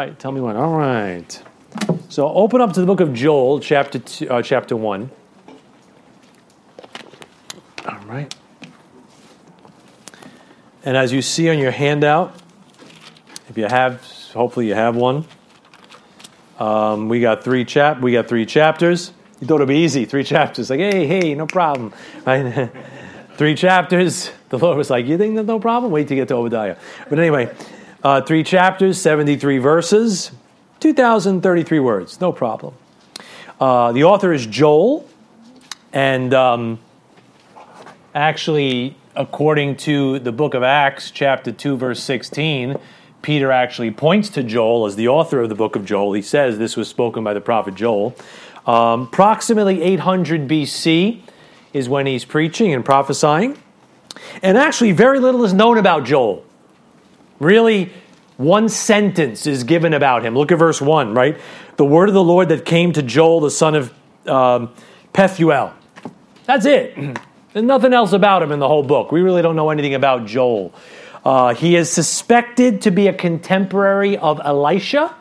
right, tell me when. All right. So open up to the book of Joel, chapter two, uh, chapter one. All right. And as you see on your handout, if you have, hopefully you have one. Um, we got three chap. We got three chapters. You thought it'd be easy, three chapters. Like, hey, hey, no problem. Right? three chapters. The Lord was like, you think there's no problem? Wait to get to Obadiah. But anyway. Uh, three chapters, 73 verses, 2,033 words, no problem. Uh, the author is Joel, and um, actually, according to the book of Acts, chapter 2, verse 16, Peter actually points to Joel as the author of the book of Joel. He says this was spoken by the prophet Joel. Um, approximately 800 BC is when he's preaching and prophesying. And actually, very little is known about Joel. Really, one sentence is given about him. Look at verse 1, right? The word of the Lord that came to Joel, the son of um, Pethuel. That's it. There's nothing else about him in the whole book. We really don't know anything about Joel. Uh, he is suspected to be a contemporary of Elisha.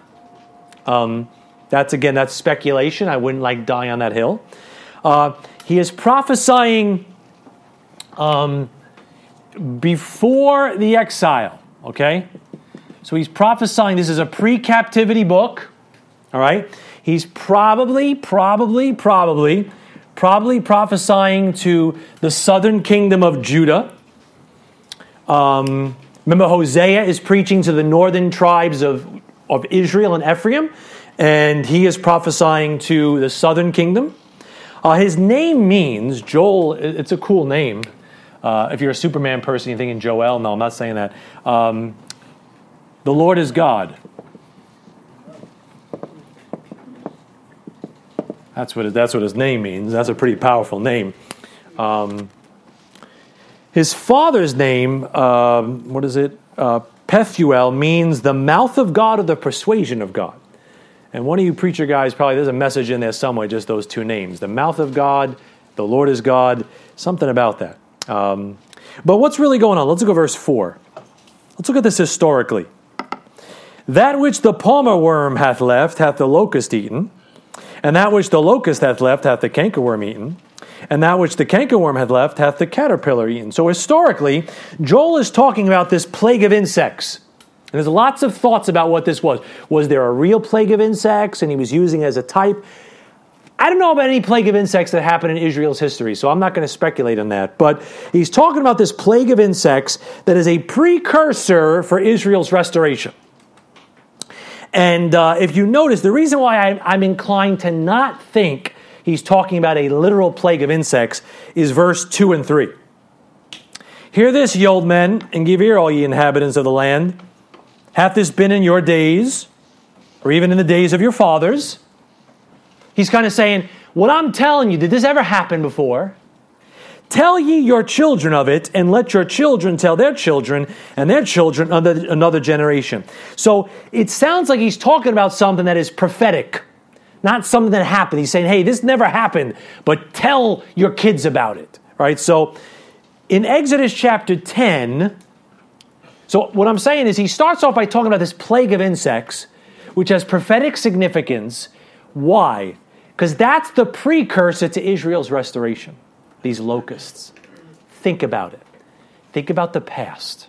Um, that's again, that's speculation. I wouldn't like die on that hill. Uh, he is prophesying um, before the exile. Okay? So he's prophesying this is a pre captivity book. All right? He's probably, probably, probably, probably prophesying to the southern kingdom of Judah. Um, remember, Hosea is preaching to the northern tribes of, of Israel and Ephraim, and he is prophesying to the southern kingdom. Uh, his name means, Joel, it's a cool name. Uh, if you're a Superman person, you're thinking Jor-El. No, I'm not saying that. Um, the Lord is God. That's what, that's what his name means. That's a pretty powerful name. Um, his father's name, um, what is it? Uh, Pethuel means the mouth of God or the persuasion of God. And one of you preacher guys, probably there's a message in there somewhere, just those two names the mouth of God, the Lord is God, something about that. Um, but what's really going on? Let's look at verse 4. Let's look at this historically. That which the palmerworm hath left hath the locust eaten, and that which the locust hath left hath the cankerworm eaten, and that which the cankerworm hath left hath the caterpillar eaten. So historically, Joel is talking about this plague of insects. And there's lots of thoughts about what this was. Was there a real plague of insects and he was using as a type? I don't know about any plague of insects that happened in Israel's history, so I'm not going to speculate on that. But he's talking about this plague of insects that is a precursor for Israel's restoration. And uh, if you notice, the reason why I'm, I'm inclined to not think he's talking about a literal plague of insects is verse 2 and 3. Hear this, ye old men, and give ear, all ye inhabitants of the land. Hath this been in your days, or even in the days of your fathers? He's kind of saying, What I'm telling you, did this ever happen before? Tell ye your children of it, and let your children tell their children, and their children another, another generation. So it sounds like he's talking about something that is prophetic, not something that happened. He's saying, hey, this never happened, but tell your kids about it. Right? So in Exodus chapter 10, so what I'm saying is he starts off by talking about this plague of insects, which has prophetic significance. Why? Because that's the precursor to Israel's restoration, these locusts. Think about it. Think about the past.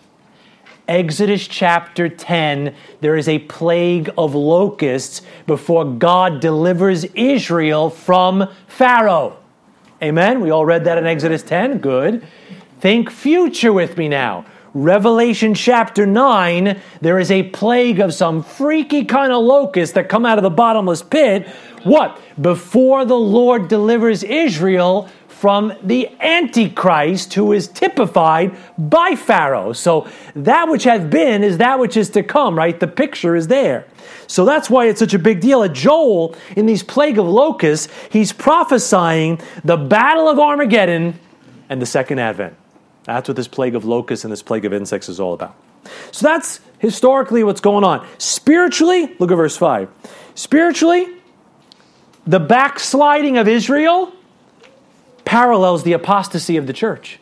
Exodus chapter 10, there is a plague of locusts before God delivers Israel from Pharaoh. Amen? We all read that in Exodus 10. Good. Think future with me now. Revelation chapter 9, there is a plague of some freaky kind of locusts that come out of the bottomless pit what? Before the Lord delivers Israel from the Antichrist, who is typified by Pharaoh. So that which hath been is that which is to come, right? The picture is there. So that's why it's such a big deal. At Joel, in these plague of locusts, he's prophesying the battle of Armageddon and the second advent. That's what this plague of locusts and this plague of insects is all about. So that's historically what's going on. Spiritually, look at verse 5. Spiritually, the backsliding of Israel parallels the apostasy of the church.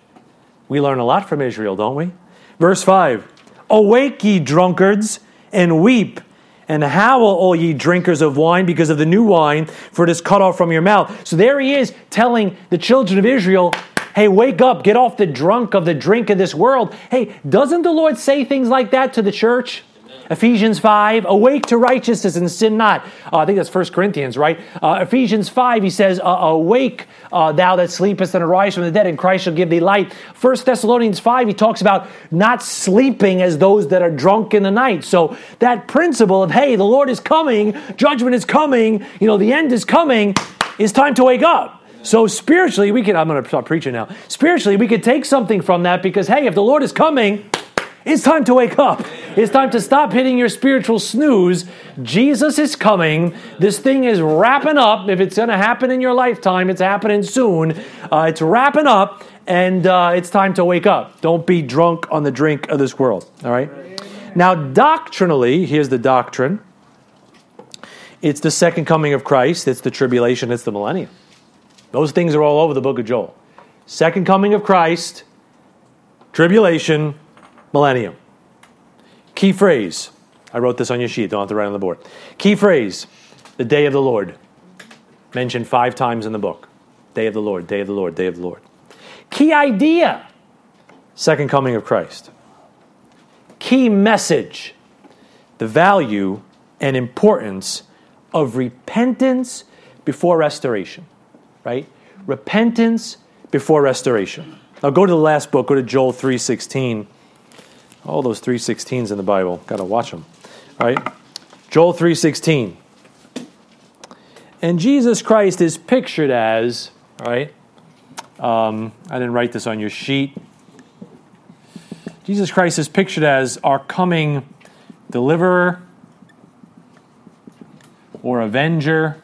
We learn a lot from Israel, don't we? Verse 5 Awake, ye drunkards, and weep, And howl, all ye drinkers of wine, because of the new wine, for it is cut off from your mouth. So there he is telling the children of Israel, hey, wake up, get off the drunk of the drink of this world. Hey, doesn't the Lord say things like that to the church? Ephesians 5, awake to righteousness and sin not. Uh, I think that's 1 Corinthians, right? Uh, Ephesians 5, he says, uh, awake uh, thou that sleepest and arise from the dead, and Christ shall give thee light. 1 Thessalonians 5, he talks about not sleeping as those that are drunk in the night. So that principle of, hey, the Lord is coming, judgment is coming, you know, the end is coming, is time to wake up. So spiritually, we can, I'm going to start preaching now. Spiritually, we could take something from that because, hey, if the Lord is coming, it's time to wake up. It's time to stop hitting your spiritual snooze. Jesus is coming. This thing is wrapping up. If it's going to happen in your lifetime, it's happening soon. Uh, it's wrapping up, and uh, it's time to wake up. Don't be drunk on the drink of this world. All right? Now, doctrinally, here's the doctrine it's the second coming of Christ, it's the tribulation, it's the millennium. Those things are all over the book of Joel. Second coming of Christ, tribulation, millennium. Key phrase. I wrote this on your sheet, don't have to write on the board. Key phrase the day of the Lord. Mentioned five times in the book. Day of the Lord, day of the Lord, day of the Lord. Key idea second coming of Christ. Key message the value and importance of repentance before restoration, right? Repentance before restoration. Now go to the last book, go to Joel 3:16. All those 316s in the Bible. Got to watch them. All right? Joel 3:16. And Jesus Christ is pictured as, all right? Um, I didn't write this on your sheet. Jesus Christ is pictured as our coming deliverer or avenger.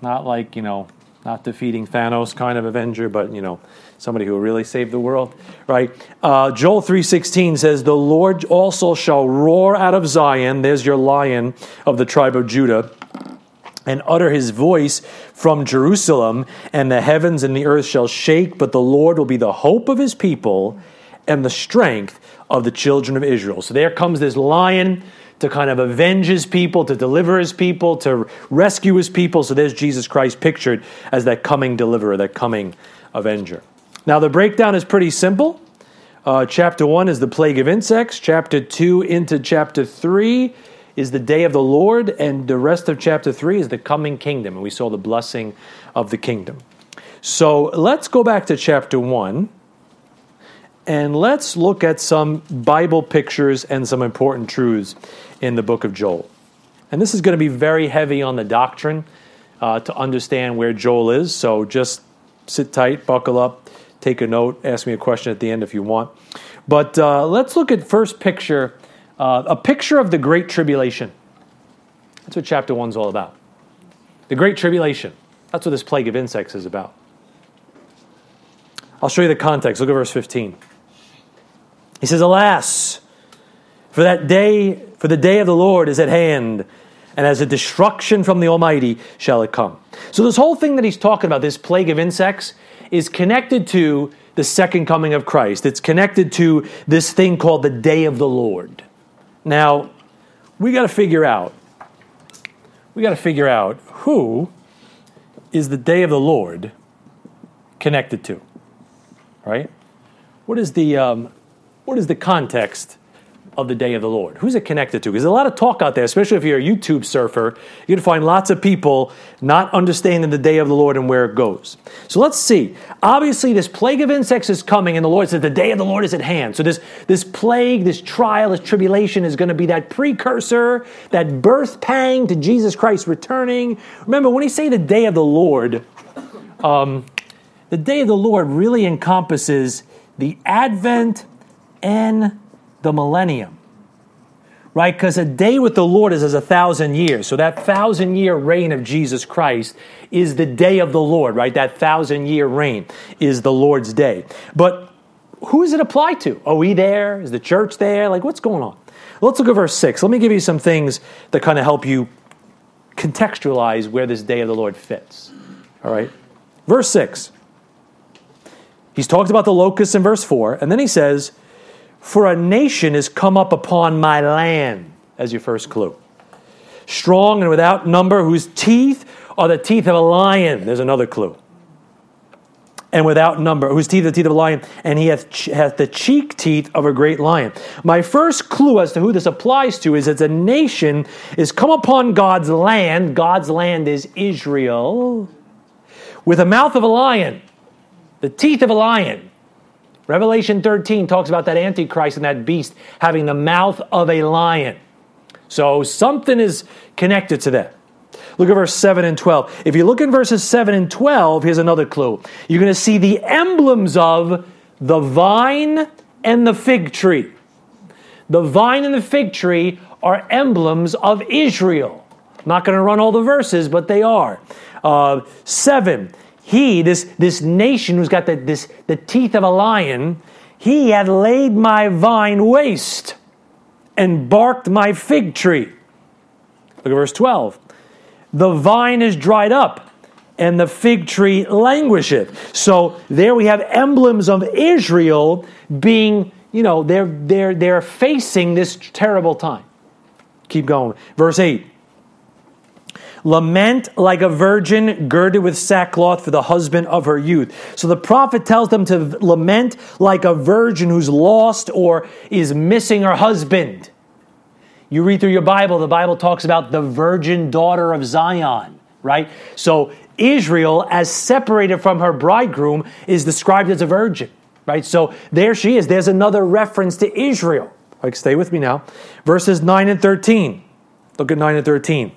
Not like, you know, not defeating Thanos kind of avenger, but, you know, somebody who really save the world, right? Uh, Joel 3.16 says, The Lord also shall roar out of Zion, there's your lion of the tribe of Judah, and utter his voice from Jerusalem, and the heavens and the earth shall shake, but the Lord will be the hope of his people and the strength of the children of Israel. So there comes this lion to kind of avenge his people, to deliver his people, to rescue his people. So there's Jesus Christ pictured as that coming deliverer, that coming avenger. Now, the breakdown is pretty simple. Uh, chapter 1 is the plague of insects. Chapter 2 into chapter 3 is the day of the Lord. And the rest of chapter 3 is the coming kingdom. And we saw the blessing of the kingdom. So let's go back to chapter 1 and let's look at some Bible pictures and some important truths in the book of Joel. And this is going to be very heavy on the doctrine uh, to understand where Joel is. So just sit tight, buckle up, take a note, ask me a question at the end if you want. But uh, let's look at first picture, uh, a picture of the Great Tribulation. That's what chapter one's all about. The Great Tribulation. That's what this plague of insects is about. I'll show you the context. Look at verse 15. He says, Alas, for that day, for the day of the Lord is at hand, and as a destruction from the Almighty shall it come. So, this whole thing that he's talking about, this plague of insects, is connected to the second coming of Christ. It's connected to this thing called the day of the Lord. Now, we got to figure out, we got to figure out who is the day of the Lord connected to, right? What is the, um, what is the context of the day of the Lord? Who's it connected to? Because there's a lot of talk out there, especially if you're a YouTube surfer. You're to find lots of people not understanding the day of the Lord and where it goes. So let's see. Obviously, this plague of insects is coming, and the Lord says the day of the Lord is at hand. So this, this plague, this trial, this tribulation is going to be that precursor, that birth pang to Jesus Christ returning. Remember, when he say the day of the Lord, um, the day of the Lord really encompasses the advent and the millennium. Right? Because a day with the Lord is as a thousand years. So that thousand year reign of Jesus Christ is the day of the Lord, right? That thousand year reign is the Lord's day. But who does it apply to? Are we there? Is the church there? Like, what's going on? Let's look at verse 6. Let me give you some things that kind of help you contextualize where this day of the Lord fits. All right? Verse 6. He's talked about the locusts in verse 4, and then he says, for a nation is come up upon my land, as your first clue. strong and without number, whose teeth are the teeth of a lion. There's another clue. And without number, whose teeth are the teeth of a lion, and he hath, hath the cheek teeth of a great lion. My first clue as to who this applies to is that a nation is come upon God's land. God's land is Israel, with a mouth of a lion, the teeth of a lion. Revelation 13 talks about that Antichrist and that beast having the mouth of a lion. So something is connected to that. Look at verse 7 and 12. If you look in verses 7 and 12, here's another clue. You're going to see the emblems of the vine and the fig tree. The vine and the fig tree are emblems of Israel. I'm not going to run all the verses, but they are. Uh, 7. He, this, this nation who's got the, this, the teeth of a lion, he had laid my vine waste and barked my fig tree. Look at verse 12 the vine is dried up and the fig tree languisheth. So there we have emblems of Israel being, you know, they're, they're, they're facing this terrible time. Keep going. Verse 8. Lament like a virgin girded with sackcloth for the husband of her youth. So the prophet tells them to lament like a virgin who's lost or is missing her husband. You read through your Bible, the Bible talks about the virgin daughter of Zion, right? So Israel, as separated from her bridegroom, is described as a virgin, right? So there she is. There's another reference to Israel. Like, stay with me now. Verses 9 and 13. Look at 9 and 13.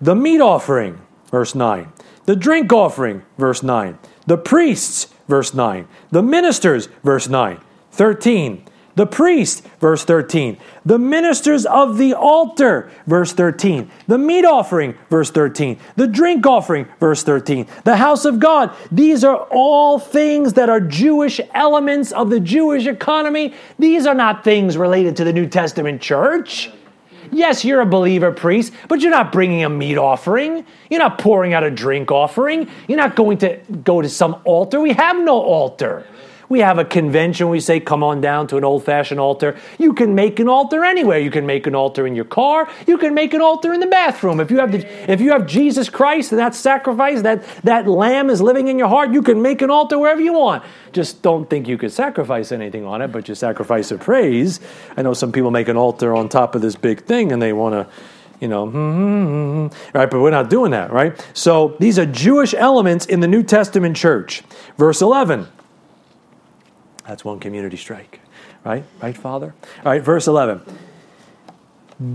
The meat offering, verse 9. The drink offering, verse 9. The priests, verse 9. The ministers, verse 9. 13 the priest, verse 13. The ministers of the altar, verse 13. The meat offering, verse 13. The drink offering, verse 13. The house of God. These are all things that are Jewish elements of the Jewish economy. These are not things related to the New Testament church. Yes, you're a believer priest, but you're not bringing a meat offering. You're not pouring out a drink offering. You're not going to go to some altar. We have no altar. We have a convention. We say, come on down to an old fashioned altar. You can make an altar anywhere. You can make an altar in your car. You can make an altar in the bathroom. If you have, the, if you have Jesus Christ and that sacrifice, that, that lamb is living in your heart, you can make an altar wherever you want. Just don't think you could sacrifice anything on it, but you sacrifice a praise. I know some people make an altar on top of this big thing and they want to you know, mm-hmm, right? But we're not doing that, right? So these are Jewish elements in the New Testament church. Verse 11 that's one community strike. Right? Right, Father? All right, verse 11.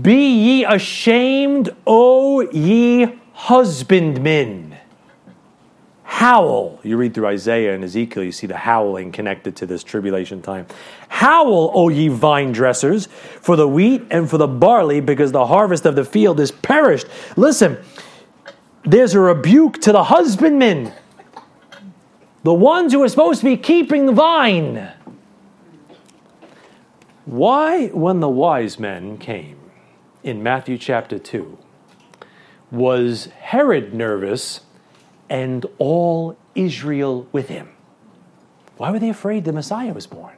Be ye ashamed, O ye husbandmen. Howl. You read through Isaiah and Ezekiel, you see the howling connected to this tribulation time. Howl, O ye vine dressers, for the wheat and for the barley, because the harvest of the field is perished. Listen, there's a rebuke to the husbandmen the ones who are supposed to be keeping the vine. Why, when the wise men came in Matthew chapter 2, was Herod nervous and all Israel with him? Why were they afraid the Messiah was born?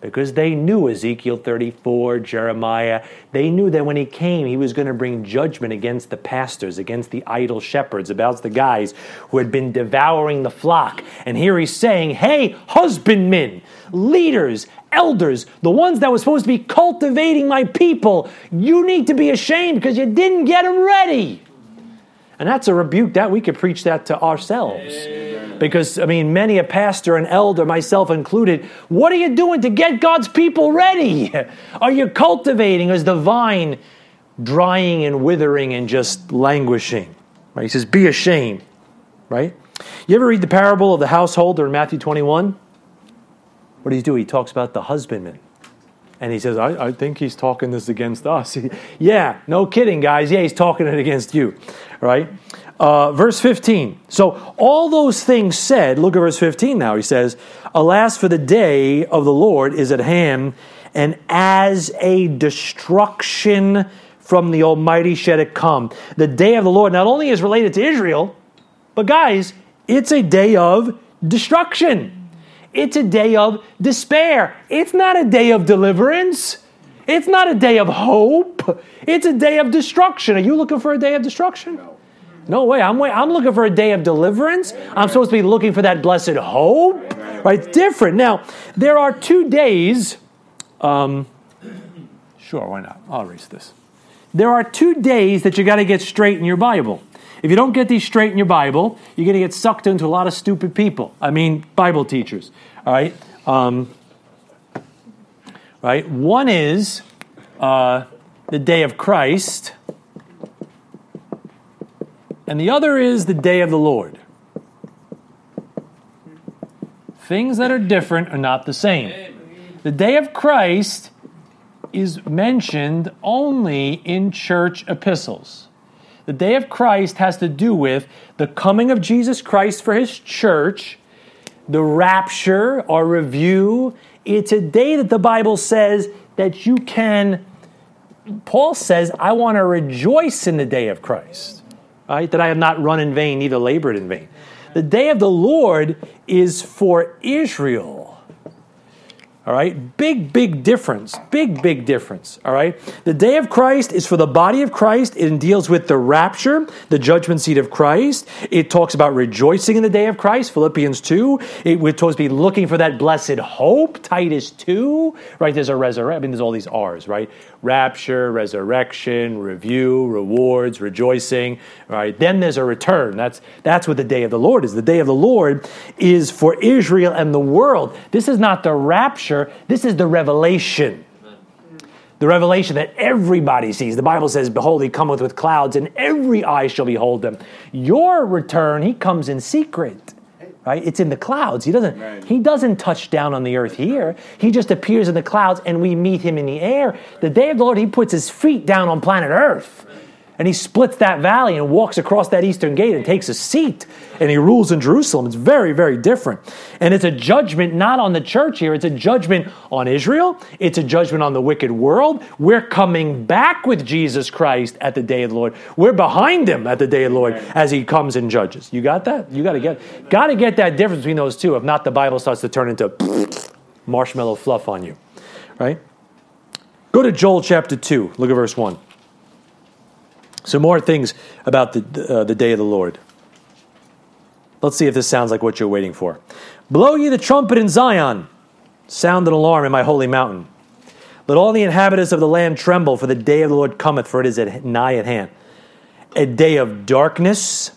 Because they knew Ezekiel 34, Jeremiah. They knew that when he came, he was going to bring judgment against the pastors, against the idle shepherds, about the guys who had been devouring the flock. And here he's saying, Hey, husbandmen, leaders, elders, the ones that were supposed to be cultivating my people, you need to be ashamed because you didn't get them ready. And that's a rebuke that we could preach that to ourselves. Because, I mean, many a pastor and elder, myself included, what are you doing to get God's people ready? Are you cultivating? Is the vine drying and withering and just languishing? Right? He says, be ashamed. Right? You ever read the parable of the householder in Matthew 21? What does he do? He talks about the husbandman. And he says, I, I think he's talking this against us. yeah, no kidding, guys. Yeah, he's talking it against you, right? Uh, verse 15. So, all those things said, look at verse 15 now. He says, Alas, for the day of the Lord is at hand, and as a destruction from the Almighty shall it come. The day of the Lord not only is related to Israel, but guys, it's a day of destruction. It's a day of despair. It's not a day of deliverance. It's not a day of hope. It's a day of destruction. Are you looking for a day of destruction? No. No way. I'm, way, I'm looking for a day of deliverance. I'm supposed to be looking for that blessed hope. Right? Different. Now, there are two days. Um, sure, why not? I'll erase this. There are two days that you got to get straight in your Bible. If you don't get these straight in your Bible, you're going to get sucked into a lot of stupid people. I mean, Bible teachers. All right. Um, right. One is uh, the day of Christ, and the other is the day of the Lord. Things that are different are not the same. The day of Christ is mentioned only in church epistles. The day of Christ has to do with the coming of Jesus Christ for his church, the rapture or review. It's a day that the Bible says that you can, Paul says, I want to rejoice in the day of Christ, right? That I have not run in vain, neither labored in vain. The day of the Lord is for Israel all right? Big, big difference. Big, big difference. All right? The day of Christ is for the body of Christ. It deals with the rapture, the judgment seat of Christ. It talks about rejoicing in the day of Christ, Philippians 2. It we're supposed to be looking for that blessed hope, Titus 2. Right? There's a resurrection. I mean, there's all these R's, right? Rapture, resurrection, review, rewards, rejoicing. Right? Then there's a return. That's that's what the day of the Lord is. The day of the Lord is for Israel and the world. This is not the rapture. This is the revelation. The revelation that everybody sees. The Bible says, Behold, he cometh with clouds, and every eye shall behold him. Your return, he comes in secret. Right? It's in the clouds. He doesn't right. he doesn't touch down on the earth here. He just appears in the clouds and we meet him in the air. The day of the Lord, he puts his feet down on planet Earth and he splits that valley and walks across that eastern gate and takes a seat and he rules in Jerusalem. It's very, very different. And it's a judgment not on the church here, it's a judgment on Israel, it's a judgment on the wicked world. We're coming back with Jesus Christ at the day of the Lord. We're behind him at the day of the Lord as he comes and judges. You got that? You got to get got to get that difference between those two. If not, the Bible starts to turn into marshmallow fluff on you. Right? Go to Joel chapter 2. Look at verse 1. Some more things about the, uh, the day of the Lord. Let's see if this sounds like what you're waiting for. Blow ye the trumpet in Zion, sound an alarm in my holy mountain. Let all the inhabitants of the land tremble, for the day of the Lord cometh, for it is at, nigh at hand. A day of darkness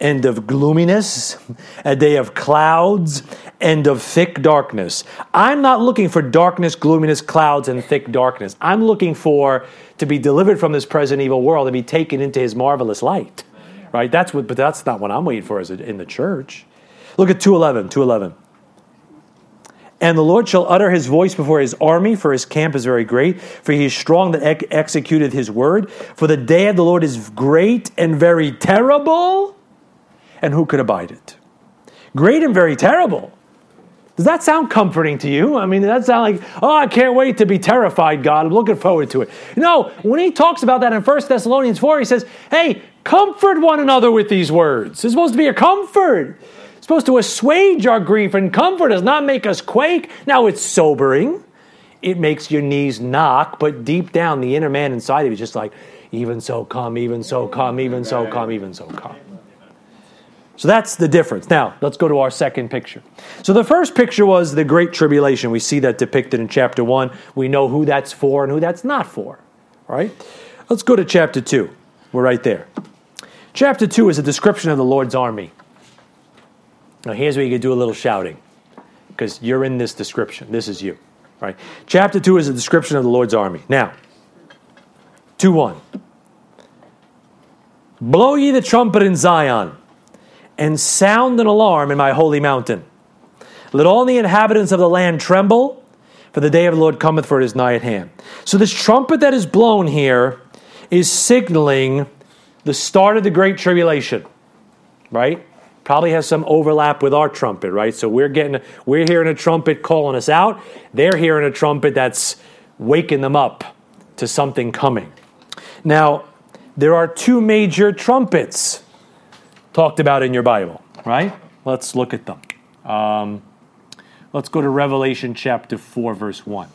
and of gloominess, a day of clouds and of thick darkness. I'm not looking for darkness, gloominess, clouds, and thick darkness. I'm looking for to be delivered from this present evil world and be taken into his marvelous light. Right? That's what, but that's not what I'm waiting for as in the church. Look at 211, 211. And the Lord shall utter his voice before his army, for his camp is very great, for he is strong that ex- executeth his word. For the day of the Lord is great and very terrible, and who could abide it? Great and very terrible. Does that sound comforting to you? I mean, that sound like, oh, I can't wait to be terrified, God. I'm looking forward to it. No, when he talks about that in 1 Thessalonians 4, he says, hey, comfort one another with these words. It's supposed to be a comfort. It's supposed to assuage our grief, and comfort does not make us quake. Now, it's sobering. It makes your knees knock, but deep down, the inner man inside of you is just like, even so come, even so come, even so come, even so come. So that's the difference. Now, let's go to our second picture. So the first picture was the Great Tribulation. We see that depicted in chapter 1. We know who that's for and who that's not for. Right? Let's go to chapter 2. We're right there. Chapter 2 is a description of the Lord's army. Now, here's where you can do a little shouting because you're in this description. This is you. Right? Chapter 2 is a description of the Lord's army. Now, 2 1. Blow ye the trumpet in Zion and sound an alarm in my holy mountain. Let all the inhabitants of the land tremble, for the day of the Lord cometh, for it is nigh at hand. So, this trumpet that is blown here is signaling the start of the Great Tribulation, right? Probably has some overlap with our trumpet, right? So we're getting, we're hearing a trumpet calling us out. They're hearing a trumpet that's waking them up to something coming. Now, there are two major trumpets talked about in your Bible, right? Let's look at them. Um, let's go to Revelation chapter 4, verse 1.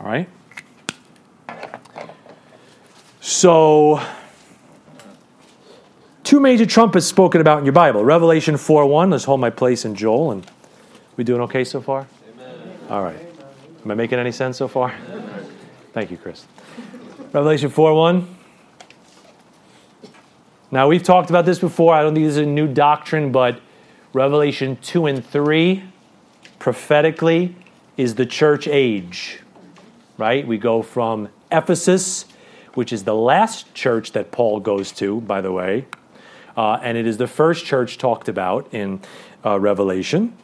All right? So, two major trumpets spoken about in your Bible Revelation 4 1. Let's hold my place in Joel. And we doing okay so far? Amen. All right. Am I making any sense so far? Thank you, Chris. Revelation 4 1. Now, we've talked about this before. I don't think this is a new doctrine, but Revelation 2 and 3 prophetically is the church age, right? We go from Ephesus, which is the last church that Paul goes to, by the way, uh, and it is the first church talked about in uh, Revelation.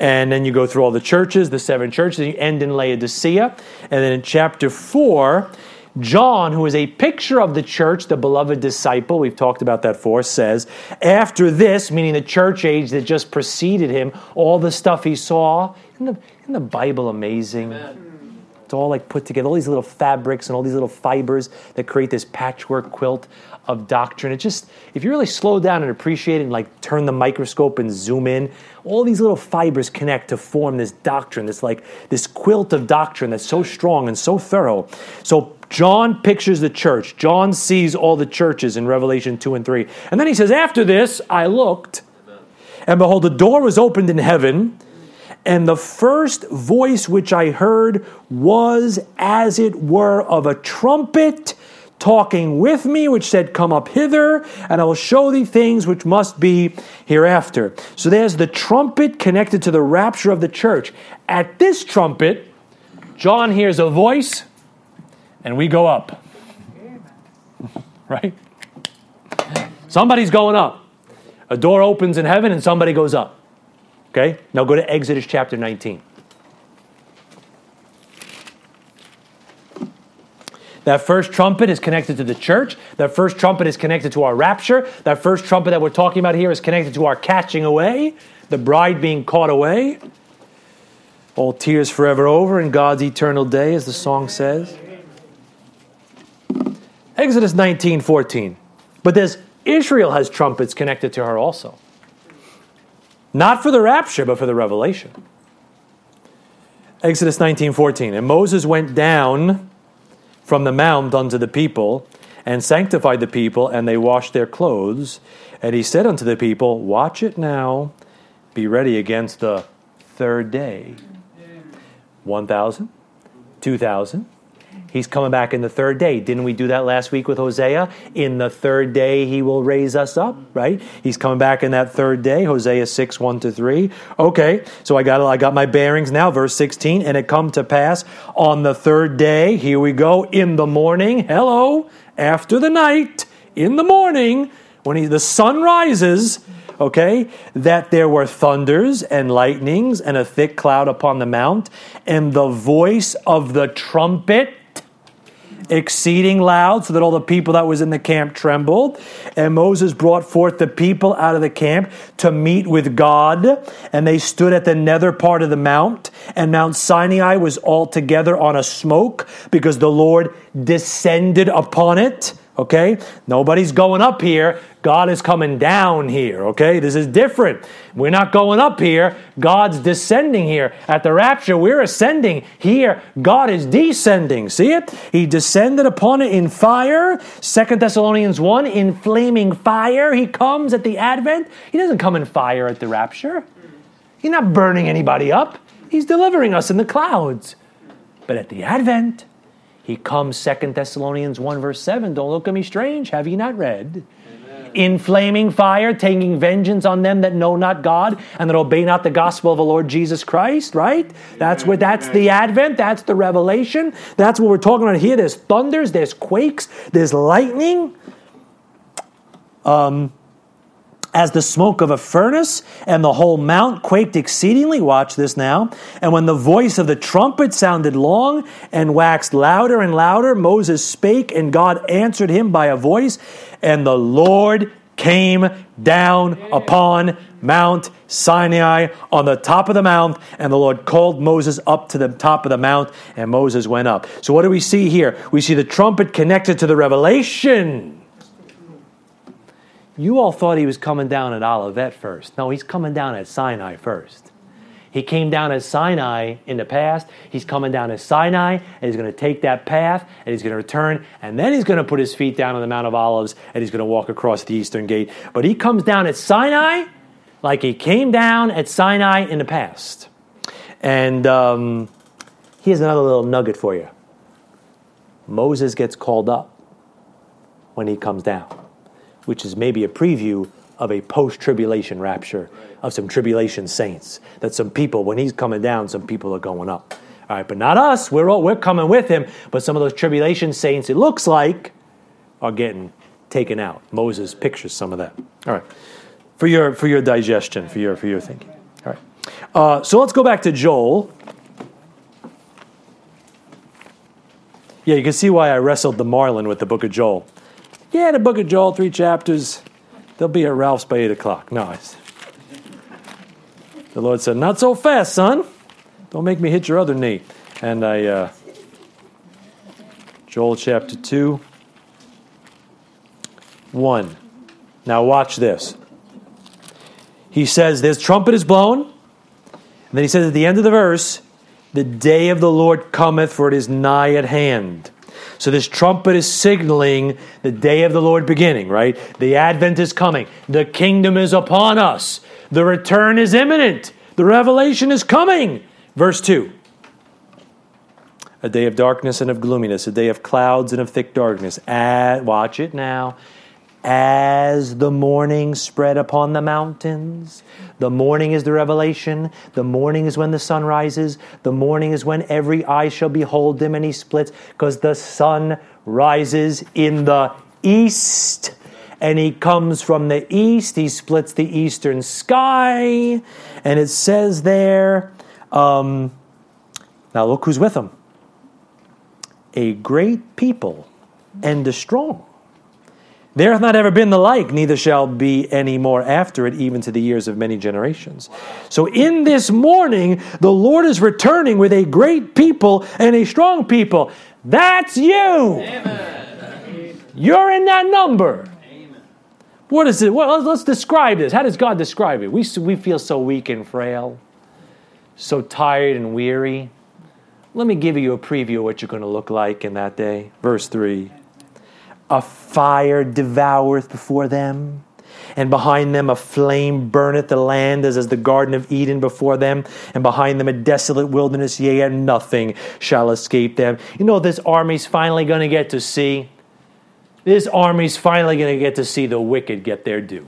And then you go through all the churches, the seven churches, and you end in Laodicea. And then in chapter 4, John, who is a picture of the church, the beloved disciple, we've talked about that for, says, after this, meaning the church age that just preceded him, all the stuff he saw, isn't the, isn't the Bible amazing? Amen. It's all like put together, all these little fabrics and all these little fibers that create this patchwork quilt of doctrine. It just, if you really slow down and appreciate it and like turn the microscope and zoom in, all these little fibers connect to form this doctrine, this like this quilt of doctrine that's so strong and so thorough. So John pictures the church. John sees all the churches in Revelation 2 and 3. And then he says, After this, I looked, and behold, the door was opened in heaven and the first voice which I heard was as it were of a trumpet talking with me, which said, Come up hither, and I will show thee things which must be hereafter. So there's the trumpet connected to the rapture of the church. At this trumpet, John hears a voice, and we go up. right? Somebody's going up. A door opens in heaven, and somebody goes up. Okay? Now go to Exodus chapter 19. That first trumpet is connected to the church. That first trumpet is connected to our rapture. That first trumpet that we're talking about here is connected to our catching away, the bride being caught away. All tears forever over in God's eternal day, as the song says. Exodus 19 14. But there's Israel has trumpets connected to her also. Not for the rapture, but for the revelation. Exodus 19:14. And Moses went down from the mount unto the people and sanctified the people and they washed their clothes and he said unto the people, watch it now, be ready against the third day. 1000, 2000, He's coming back in the third day. Didn't we do that last week with Hosea? In the third day, he will raise us up, right? He's coming back in that third day, Hosea 6, 1 to 3. Okay, so I got, I got my bearings now, verse 16. And it come to pass on the third day, here we go, in the morning, hello, after the night, in the morning, when he, the sun rises, okay, that there were thunders and lightnings and a thick cloud upon the mount, and the voice of the trumpet exceeding loud, so that all the people that was in the camp trembled. And Moses brought forth the people out of the camp to meet with God, and they stood at the nether part of the mount. And Mount Sinai was altogether on a smoke, because the Lord descended upon it. Okay? Nobody's going up here. God is coming down here. Okay? This is different. We're not going up here. God's descending here. At the rapture, we're ascending. Here, God is descending. See it? He descended upon it in fire. Second Thessalonians 1, in flaming fire. He comes at the advent. He doesn't come in fire at the rapture. He's not burning anybody up. He's delivering us in the clouds. But at the advent, he comes, Second Thessalonians 1, verse 7. Don't look at me strange. Have ye not read? Amen. In flaming fire, taking vengeance on them that know not God and that obey not the gospel of the Lord Jesus Christ, right? That's where that's the advent, that's the revelation. That's what we're talking about here. There's thunders, there's quakes, there's lightning. Um, as the smoke of a furnace, and the whole mount quaked exceedingly. Watch this now. And when the voice of the trumpet sounded long and waxed louder and louder, Moses spake, and God answered him by a voice, and the Lord came down upon Mount Sinai on the top of the mount, and the Lord called Moses up to the top of the mount, and Moses went up. So, what do we see here? We see the trumpet connected to the revelation you all thought he was coming down at Olivet first. No, he's coming down at Sinai first. He came down at Sinai in the past. He's coming down at Sinai, and he's going to take that path, and he's going to return, and then he's going to put his feet down on the Mount of Olives, and he's going to walk across the eastern gate. But he comes down at Sinai like he came down at Sinai in the past. And um, here's another little nugget for you Moses gets called up when he comes down, which is maybe a preview of a post tribulation rapture of some tribulation saints. That some people, when he's coming down, some people are going up. All right, but not us. We're, all, we're coming with him. But some of those tribulation saints, it looks like, are getting taken out. Moses pictures some of that. All right, for your, for your digestion, for your, for your thinking. All right. Uh, so let's go back to Joel. Yeah, you can see why I wrestled the Marlin with the book of Joel. Yeah, the book of Joel, three chapters. They'll be at Ralph's by 8 o'clock. Nice. the Lord said, Not so fast, son. Don't make me hit your other knee. And I, uh, Joel chapter 2, 1. Now watch this. He says, This trumpet is blown. And then he says at the end of the verse, The day of the Lord cometh, for it is nigh at hand. So this trumpet is signaling the day of the Lord beginning, right? The advent is coming. The kingdom is upon us. The return is imminent. The revelation is coming. Verse 2 A day of darkness and of gloominess, a day of clouds and of thick darkness. At, watch it now. As the morning spread upon the mountains, the morning is the revelation. The morning is when the sun rises. The morning is when every eye shall behold him and he splits, because the sun rises in the east and he comes from the east. He splits the eastern sky. And it says there, um, now look who's with him a great people and a strong. There hath not ever been the like, neither shall be any more after it, even to the years of many generations. So in this morning, the Lord is returning with a great people and a strong people. That's you. Amen. You're in that number. What is it? Well, let's describe this. How does God describe it? We, we feel so weak and frail, so tired and weary. Let me give you a preview of what you're going to look like in that day. Verse 3 A fire devoureth before them, and behind them a flame burneth the land as, as the Garden of Eden before them, and behind them a desolate wilderness, yea, and nothing shall escape them. You know, this army's finally going to get to see this army's finally going to get to see the wicked get their due.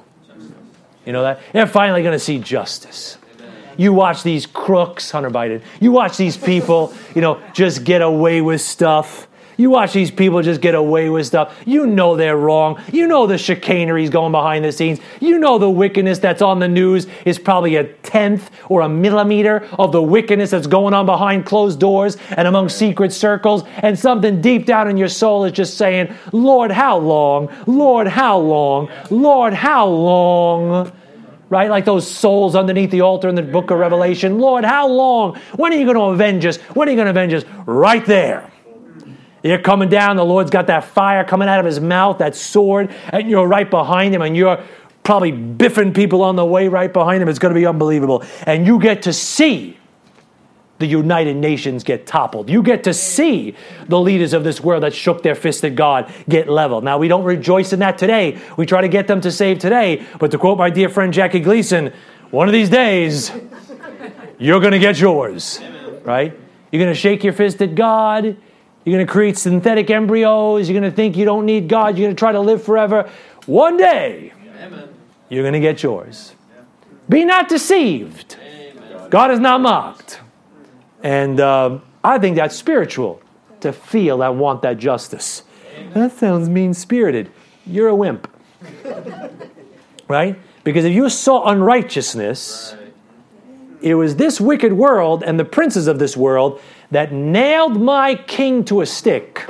You know that? They're finally going to see justice. You watch these crooks, Hunter Biden, you watch these people, you know, just get away with stuff. You watch these people just get away with stuff. You know they're wrong. You know the chicanery is going behind the scenes. You know the wickedness that's on the news is probably a tenth or a millimeter of the wickedness that's going on behind closed doors and among secret circles. And something deep down in your soul is just saying, Lord, how long? Lord, how long? Lord, how long? right? Like those souls underneath the altar in the book of Revelation. Lord, how long? When are you going to avenge us? When are you going to avenge us? Right there. You're coming down, the Lord's got that fire coming out of his mouth, that sword, and you're right behind him, and you're probably biffing people on the way right behind him. It's going to be unbelievable. And you get to see the United Nations get toppled. You get to see the leaders of this world that shook their fist at God get leveled. Now, we don't rejoice in that today. We try to get them to save today. But to quote my dear friend Jackie Gleason, one of these days, you're going to get yours, right? You're going to shake your fist at God. You're going to create synthetic embryos. You're going to think you don't need God. You're going to try to live forever. One day, Amen. you're going to get yours. Be not deceived. Amen. God is not mocked. And um, I think that's spiritual to feel and want that justice. Amen. That sounds mean spirited. You're a wimp. right? Because if you saw unrighteousness, right. it was this wicked world and the princes of this world that nailed my king to a stick,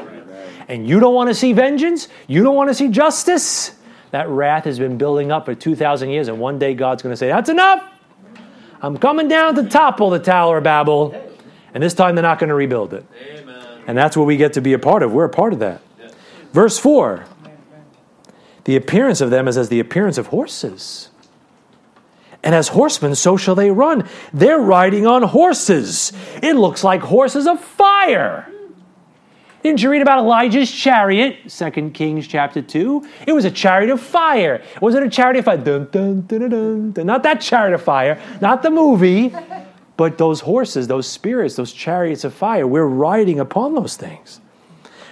and you don't want to see vengeance, you don't want to see justice, that wrath has been building up for 2,000 years, and one day God's going to say, That's enough! I'm coming down to topple the Tower of Babel, and this time they're not going to rebuild it. Amen. And that's what we get to be a part of. We're a part of that. Verse 4 The appearance of them is as the appearance of horses, And as horsemen, so shall they run. They're riding on horses. It looks like horses of fire. Didn't you read about Elijah's chariot? 2 Kings chapter 2. It was a chariot of fire. Was it a chariot of fire? Dun, dun, dun, dun, Not that chariot of fire, not the movie, but those horses, those spirits, those chariots of fire. We're riding upon those things.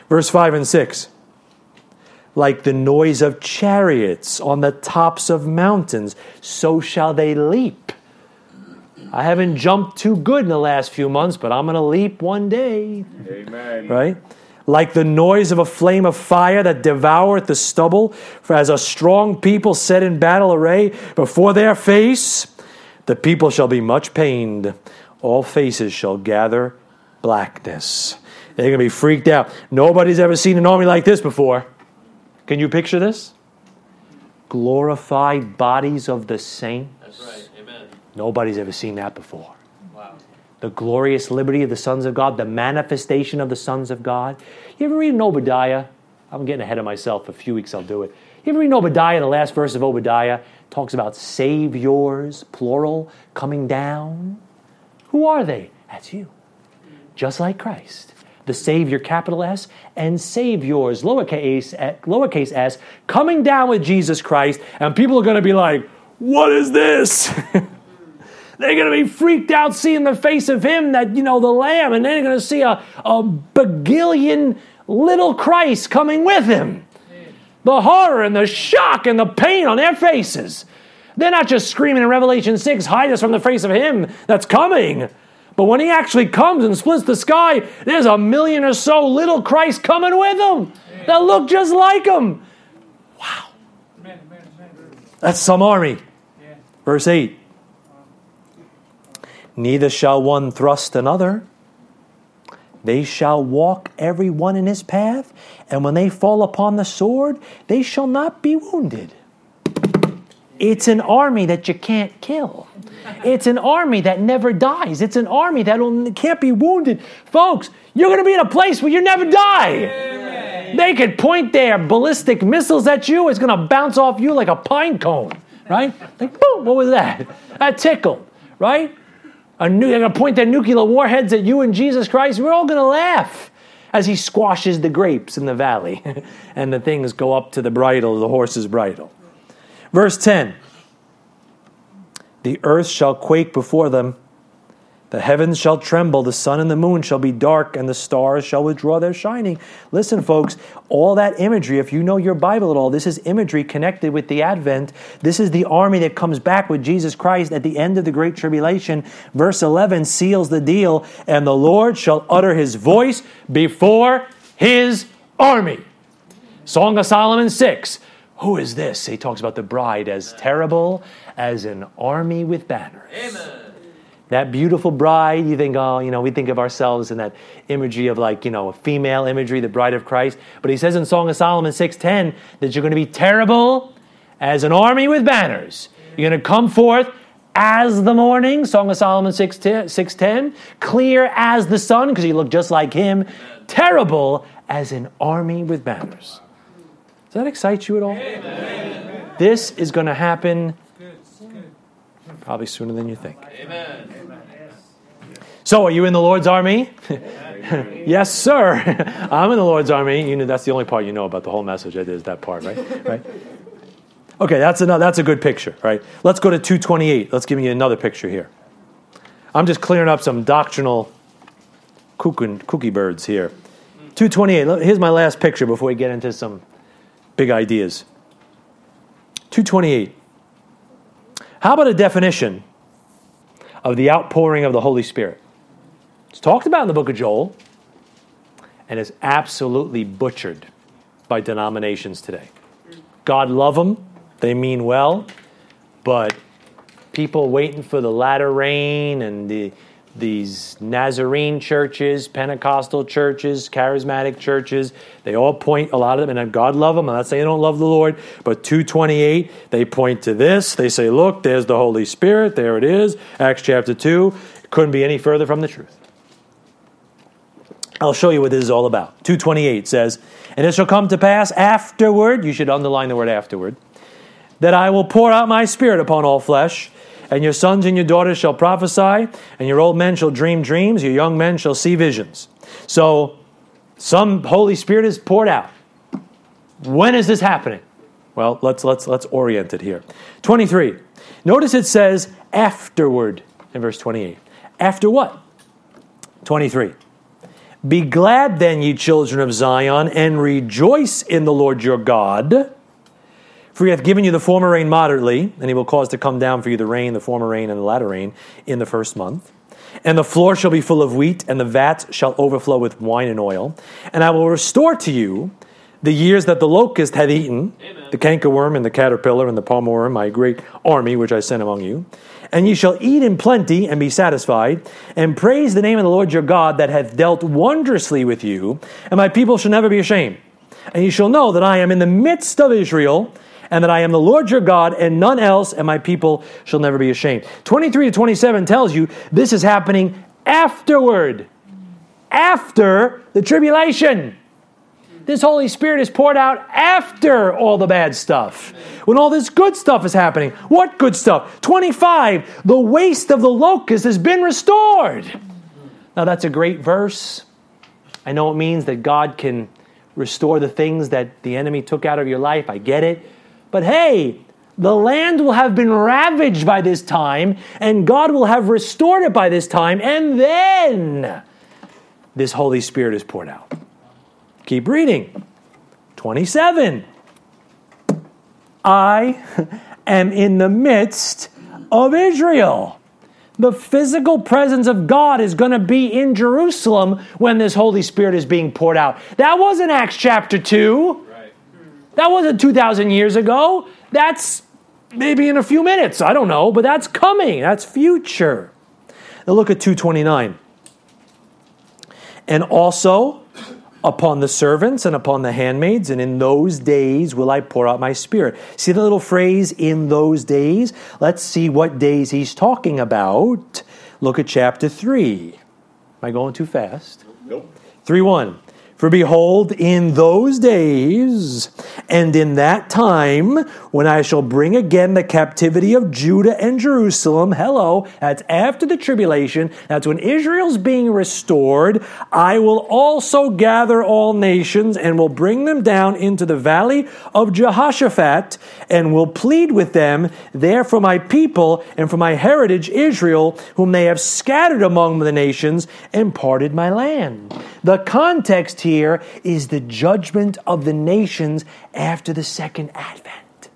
Verse 5 and 6 like the noise of chariots on the tops of mountains, so shall they leap. I haven't jumped too good in the last few months, but I'm going to leap one day. Amen. Right? Like the noise of a flame of fire that devoureth the stubble, for as a strong people set in battle array before their face, the people shall be much pained. All faces shall gather blackness. They're going to be freaked out. Nobody's ever seen an army like this before. Can you picture this? Glorified bodies of the saints. That's right. Amen. Nobody's ever seen that before. Wow. The glorious liberty of the sons of God, the manifestation of the sons of God. You ever read in Obadiah? I'm getting ahead of myself. A few weeks I'll do it. You ever read in Obadiah, the last verse of Obadiah talks about saviors, plural, coming down? Who are they? That's you. Just like Christ the Savior, capital S, and Saviors, lowercase, eh, lowercase s, coming down with Jesus Christ, and people are going to be like, What is this? they're going to be freaked out seeing the face of Him, that, you know, the Lamb, and they're going to see a, a bagillion little Christ coming with Him. The horror and the shock and the pain on their faces. They're not just screaming in Revelation 6, hide us from the face of Him that's coming. But when he actually comes and splits the sky, there's a million or so little Christ coming with him that look just like him. Wow. That's some army. Verse 8 Neither shall one thrust another. They shall walk every one in his path, and when they fall upon the sword, they shall not be wounded. It's an army that you can't kill. It's an army that never dies. It's an army that can't be wounded. Folks, you're going to be in a place where you never die. They could point their ballistic missiles at you. It's going to bounce off you like a pine cone, right? Like, boom, what was that? That tickled, right? A new, they're going to point their nuclear warheads at you and Jesus Christ. We're all going to laugh as he squashes the grapes in the valley and the things go up to the bridle, the horse's bridle. Verse 10 the earth shall quake before them. The heavens shall tremble, the sun and the moon shall be dark, and the stars shall withdraw their shining. Listen, folks, all that imagery, if you know your Bible at all, this is imagery connected with the Advent. This is the army that comes back with Jesus Christ at the end of the Great Tribulation. Verse 11 seals the deal, and the Lord shall utter his voice before his army. Song of Solomon 6. Who is this? He talks about the bride as terrible as an army with banners. Amen. That beautiful bride, you think, oh, you know, we think of ourselves in that imagery of like, you know, a female imagery, the bride of Christ. But he says in Song of Solomon 6.10 that you're going to be terrible as an army with banners. You're going to come forth as the morning, Song of Solomon 6.10, clear as the sun, because you look just like him, terrible as an army with banners. Does that excite you at all? Amen. This is going to happen probably sooner than you think. Amen. So, are you in the Lord's army? yes, sir. I'm in the Lord's army. You know, that's the only part you know about the whole message. Is that part, right? right. Okay, that's another, That's a good picture, right? Let's go to 228. Let's give you another picture here. I'm just clearing up some doctrinal cookie birds here. 228. Here's my last picture before we get into some big ideas. 228. How about a definition of the outpouring of the Holy Spirit? It's talked about in the book of Joel and is absolutely butchered by denominations today. God love them, they mean well, but people waiting for the latter rain and the these Nazarene churches, Pentecostal churches, charismatic churches, they all point, a lot of them, and God love them. I'm not saying they don't love the Lord, but 228, they point to this. They say, look, there's the Holy Spirit. There it is. Acts chapter 2. It couldn't be any further from the truth. I'll show you what this is all about. 228 says, And it shall come to pass afterward, you should underline the word afterward, that I will pour out my spirit upon all flesh And your sons and your daughters shall prophesy, and your old men shall dream dreams, your young men shall see visions. So, some Holy Spirit is poured out. When is this happening? Well, let's let's let's orient it here. 23. Notice it says afterward in verse 28. After what? 23. Be glad then, ye children of Zion, and rejoice in the Lord your God. For he hath given you the former rain moderately, and he will cause to come down for you the rain, the former rain, and the latter rain in the first month. And the floor shall be full of wheat, and the vats shall overflow with wine and oil. And I will restore to you the years that the locust hath eaten, Amen. the cankerworm and the caterpillar and the palmerworm, my great army which I sent among you and ye shall eat in plenty and be satisfied, and praise the name of the Lord your God that hath dealt wondrously with you, and my people shall never be ashamed. And ye shall know that I am in the midst of Israel, and that I am the Lord your God, and none else, and my people shall never be ashamed. 23 to 27 tells you this is happening afterward, after the tribulation. This Holy Spirit is poured out after all the bad stuff. When all this good stuff is happening. What good stuff? 25, the waste of the locust has been restored. Now, that's a great verse. I know it means that God can restore the things that the enemy took out of your life. I get it. But hey, the land will have been ravaged by this time, and God will have restored it by this time, and then this Holy Spirit is poured out. Keep reading. 27. I am in the midst of Israel. The physical presence of God is going to be in Jerusalem when this Holy Spirit is being poured out. That wasn't Acts chapter 2. That wasn't 2,000 years ago. That's maybe in a few minutes. I don't know, but that's coming. That's future. Now look at 229. And also, upon the servants and upon the handmaids, and in those days will I pour out my spirit. See the little phrase, in those days? Let's see what days he's talking about. Look at chapter 3. Am I going too fast? Nope. 3 1. For behold, in those days and in that time, when I shall bring again the captivity of Judah and Jerusalem, hello, that's after the tribulation, that's when Israel's being restored, I will also gather all nations and will bring them down into the valley of Jehoshaphat and will plead with them there for my people and for my heritage Israel, whom they have scattered among the nations and parted my land. The context here is the judgment of the nations after the second advent.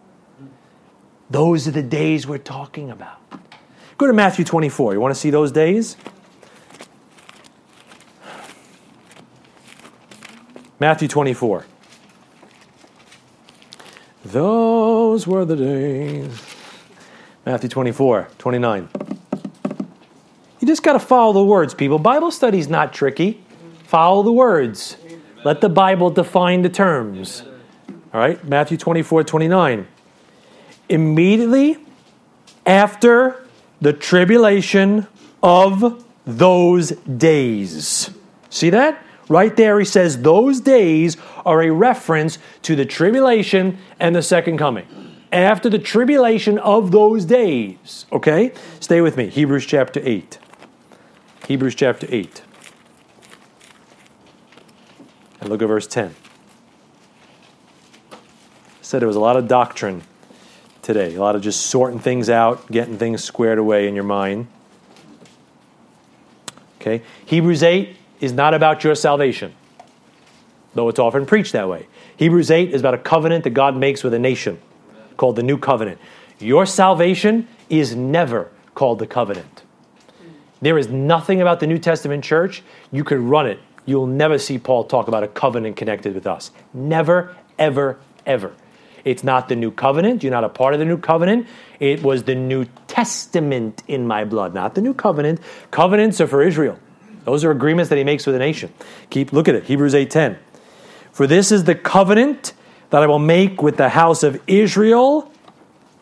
Those are the days we're talking about. Go to Matthew 24. You want to see those days? Matthew 24. Those were the days. Matthew 24, 29. You just got to follow the words, people. Bible study is not tricky. Follow the words. Let the Bible define the terms. All right, Matthew 24, 29. Immediately after the tribulation of those days. See that? Right there, he says those days are a reference to the tribulation and the second coming. After the tribulation of those days. Okay? Stay with me. Hebrews chapter 8. Hebrews chapter 8. And look at verse 10. I said there was a lot of doctrine today, a lot of just sorting things out, getting things squared away in your mind. Okay? Hebrews 8 is not about your salvation, though it's often preached that way. Hebrews 8 is about a covenant that God makes with a nation called the New Covenant. Your salvation is never called the covenant. There is nothing about the New Testament church. You could run it You'll never see Paul talk about a covenant connected with us. Never, ever, ever. It's not the new covenant. You're not a part of the new covenant. It was the New Testament in my blood, not the new covenant. Covenants are for Israel. Those are agreements that he makes with a nation. Keep look at it. Hebrews 8:10. For this is the covenant that I will make with the house of Israel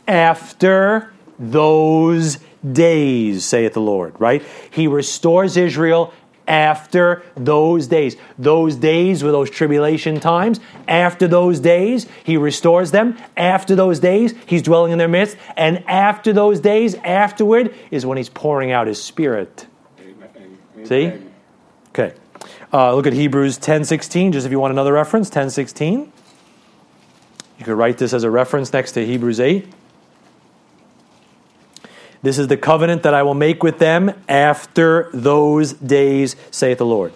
after those days, saith the Lord, right? He restores Israel after those days. Those days were those tribulation times. After those days, he restores them. After those days, he's dwelling in their midst. And after those days, afterward, is when he's pouring out his spirit. Amen. See? Okay. Uh, look at Hebrews 10.16, just if you want another reference, 10.16. You could write this as a reference next to Hebrews 8. This is the covenant that I will make with them after those days, saith the Lord.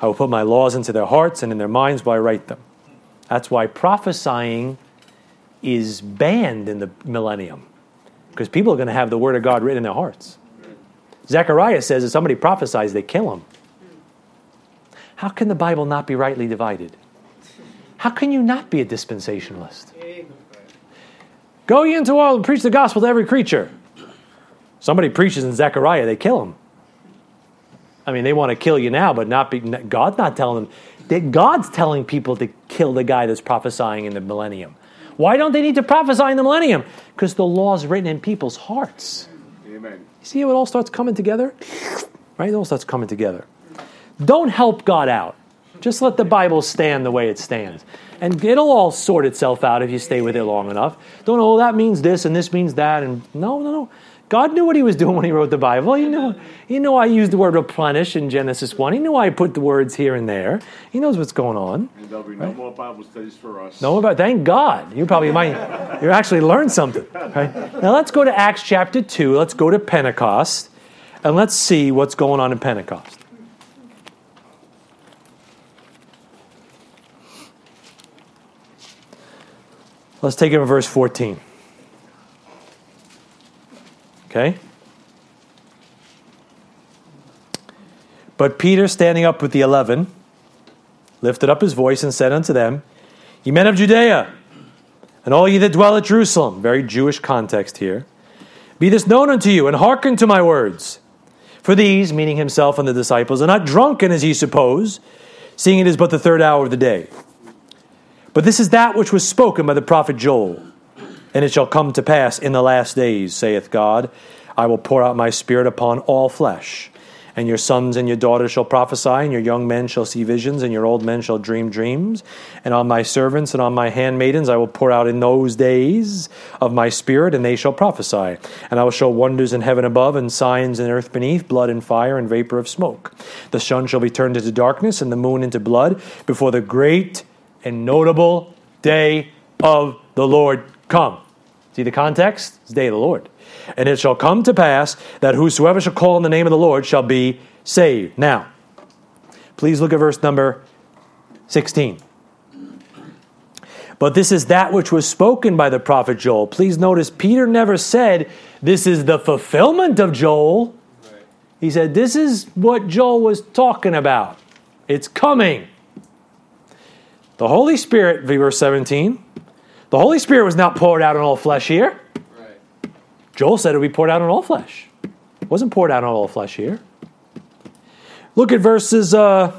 I will put my laws into their hearts and in their minds will I write them. That's why prophesying is banned in the millennium, because people are going to have the word of God written in their hearts. Zechariah says if somebody prophesies, they kill him. How can the Bible not be rightly divided? How can you not be a dispensationalist? Go ye into all and preach the gospel to every creature. Somebody preaches in Zechariah, they kill him. I mean, they want to kill you now, but not be, God's not telling them. God's telling people to kill the guy that's prophesying in the millennium. Why don't they need to prophesy in the millennium? Because the law is written in people's hearts. Amen. You see how it all starts coming together? Right? It all starts coming together. Don't help God out. Just let the Bible stand the way it stands. And it'll all sort itself out if you stay with it long enough. Don't, oh, that means this and this means that. And no, no, no. God knew what he was doing when he wrote the Bible. He knew, he knew I used the word replenish in Genesis 1. He knew I put the words here and there. He knows what's going on. And there'll be no right? more Bible studies for us. No about thank God. You probably might you actually learned something. Right? Now let's go to Acts chapter 2. Let's go to Pentecost and let's see what's going on in Pentecost. Let's take it from verse 14. Okay? But Peter, standing up with the eleven, lifted up his voice and said unto them, Ye men of Judea, and all ye that dwell at Jerusalem, very Jewish context here, be this known unto you, and hearken to my words. For these, meaning himself and the disciples, are not drunken as ye suppose, seeing it is but the third hour of the day. But this is that which was spoken by the prophet Joel. And it shall come to pass in the last days, saith God, I will pour out my spirit upon all flesh. And your sons and your daughters shall prophesy, and your young men shall see visions, and your old men shall dream dreams. And on my servants and on my handmaidens I will pour out in those days of my spirit, and they shall prophesy. And I will show wonders in heaven above, and signs in earth beneath, blood and fire and vapor of smoke. The sun shall be turned into darkness, and the moon into blood, before the great and notable day of the Lord come. See the context? It's the day of the Lord. And it shall come to pass that whosoever shall call on the name of the Lord shall be saved. Now, please look at verse number 16. But this is that which was spoken by the prophet Joel. Please notice, Peter never said, This is the fulfillment of Joel. He said, This is what Joel was talking about. It's coming. The Holy Spirit, verse 17, the Holy Spirit was not poured out on all flesh here. Right. Joel said it would be poured out on all flesh. It wasn't poured out on all flesh here. Look at verses uh,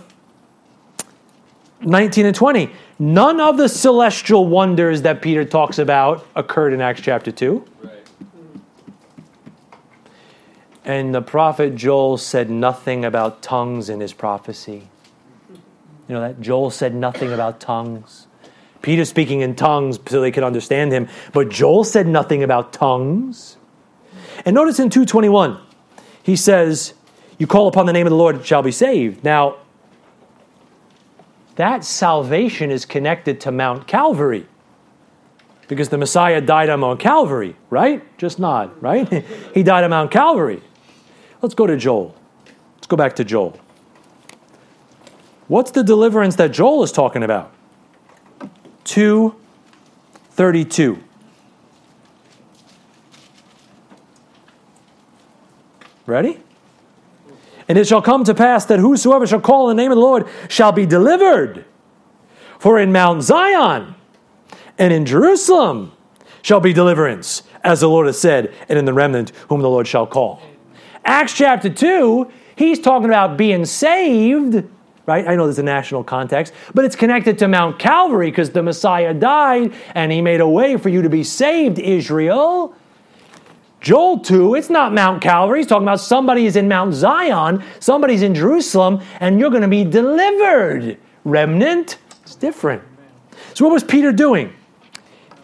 19 and 20. None of the celestial wonders that Peter talks about occurred in Acts chapter 2. Right. And the prophet Joel said nothing about tongues in his prophecy. You know that? Joel said nothing about tongues. Peter speaking in tongues so they could understand him, but Joel said nothing about tongues. And notice in 221, he says, You call upon the name of the Lord, shall be saved. Now, that salvation is connected to Mount Calvary because the Messiah died on Mount Calvary, right? Just nod, right? he died on Mount Calvary. Let's go to Joel. Let's go back to Joel. What's the deliverance that Joel is talking about? 232. Ready? And it shall come to pass that whosoever shall call in the name of the Lord shall be delivered. For in Mount Zion and in Jerusalem shall be deliverance, as the Lord has said, and in the remnant whom the Lord shall call. Acts chapter 2, he's talking about being saved right? I know there's a national context, but it's connected to Mount Calvary because the Messiah died and he made a way for you to be saved, Israel. Joel 2, it's not Mount Calvary. He's talking about somebody is in Mount Zion, somebody's in Jerusalem, and you're going to be delivered. Remnant, it's different. So, what was Peter doing?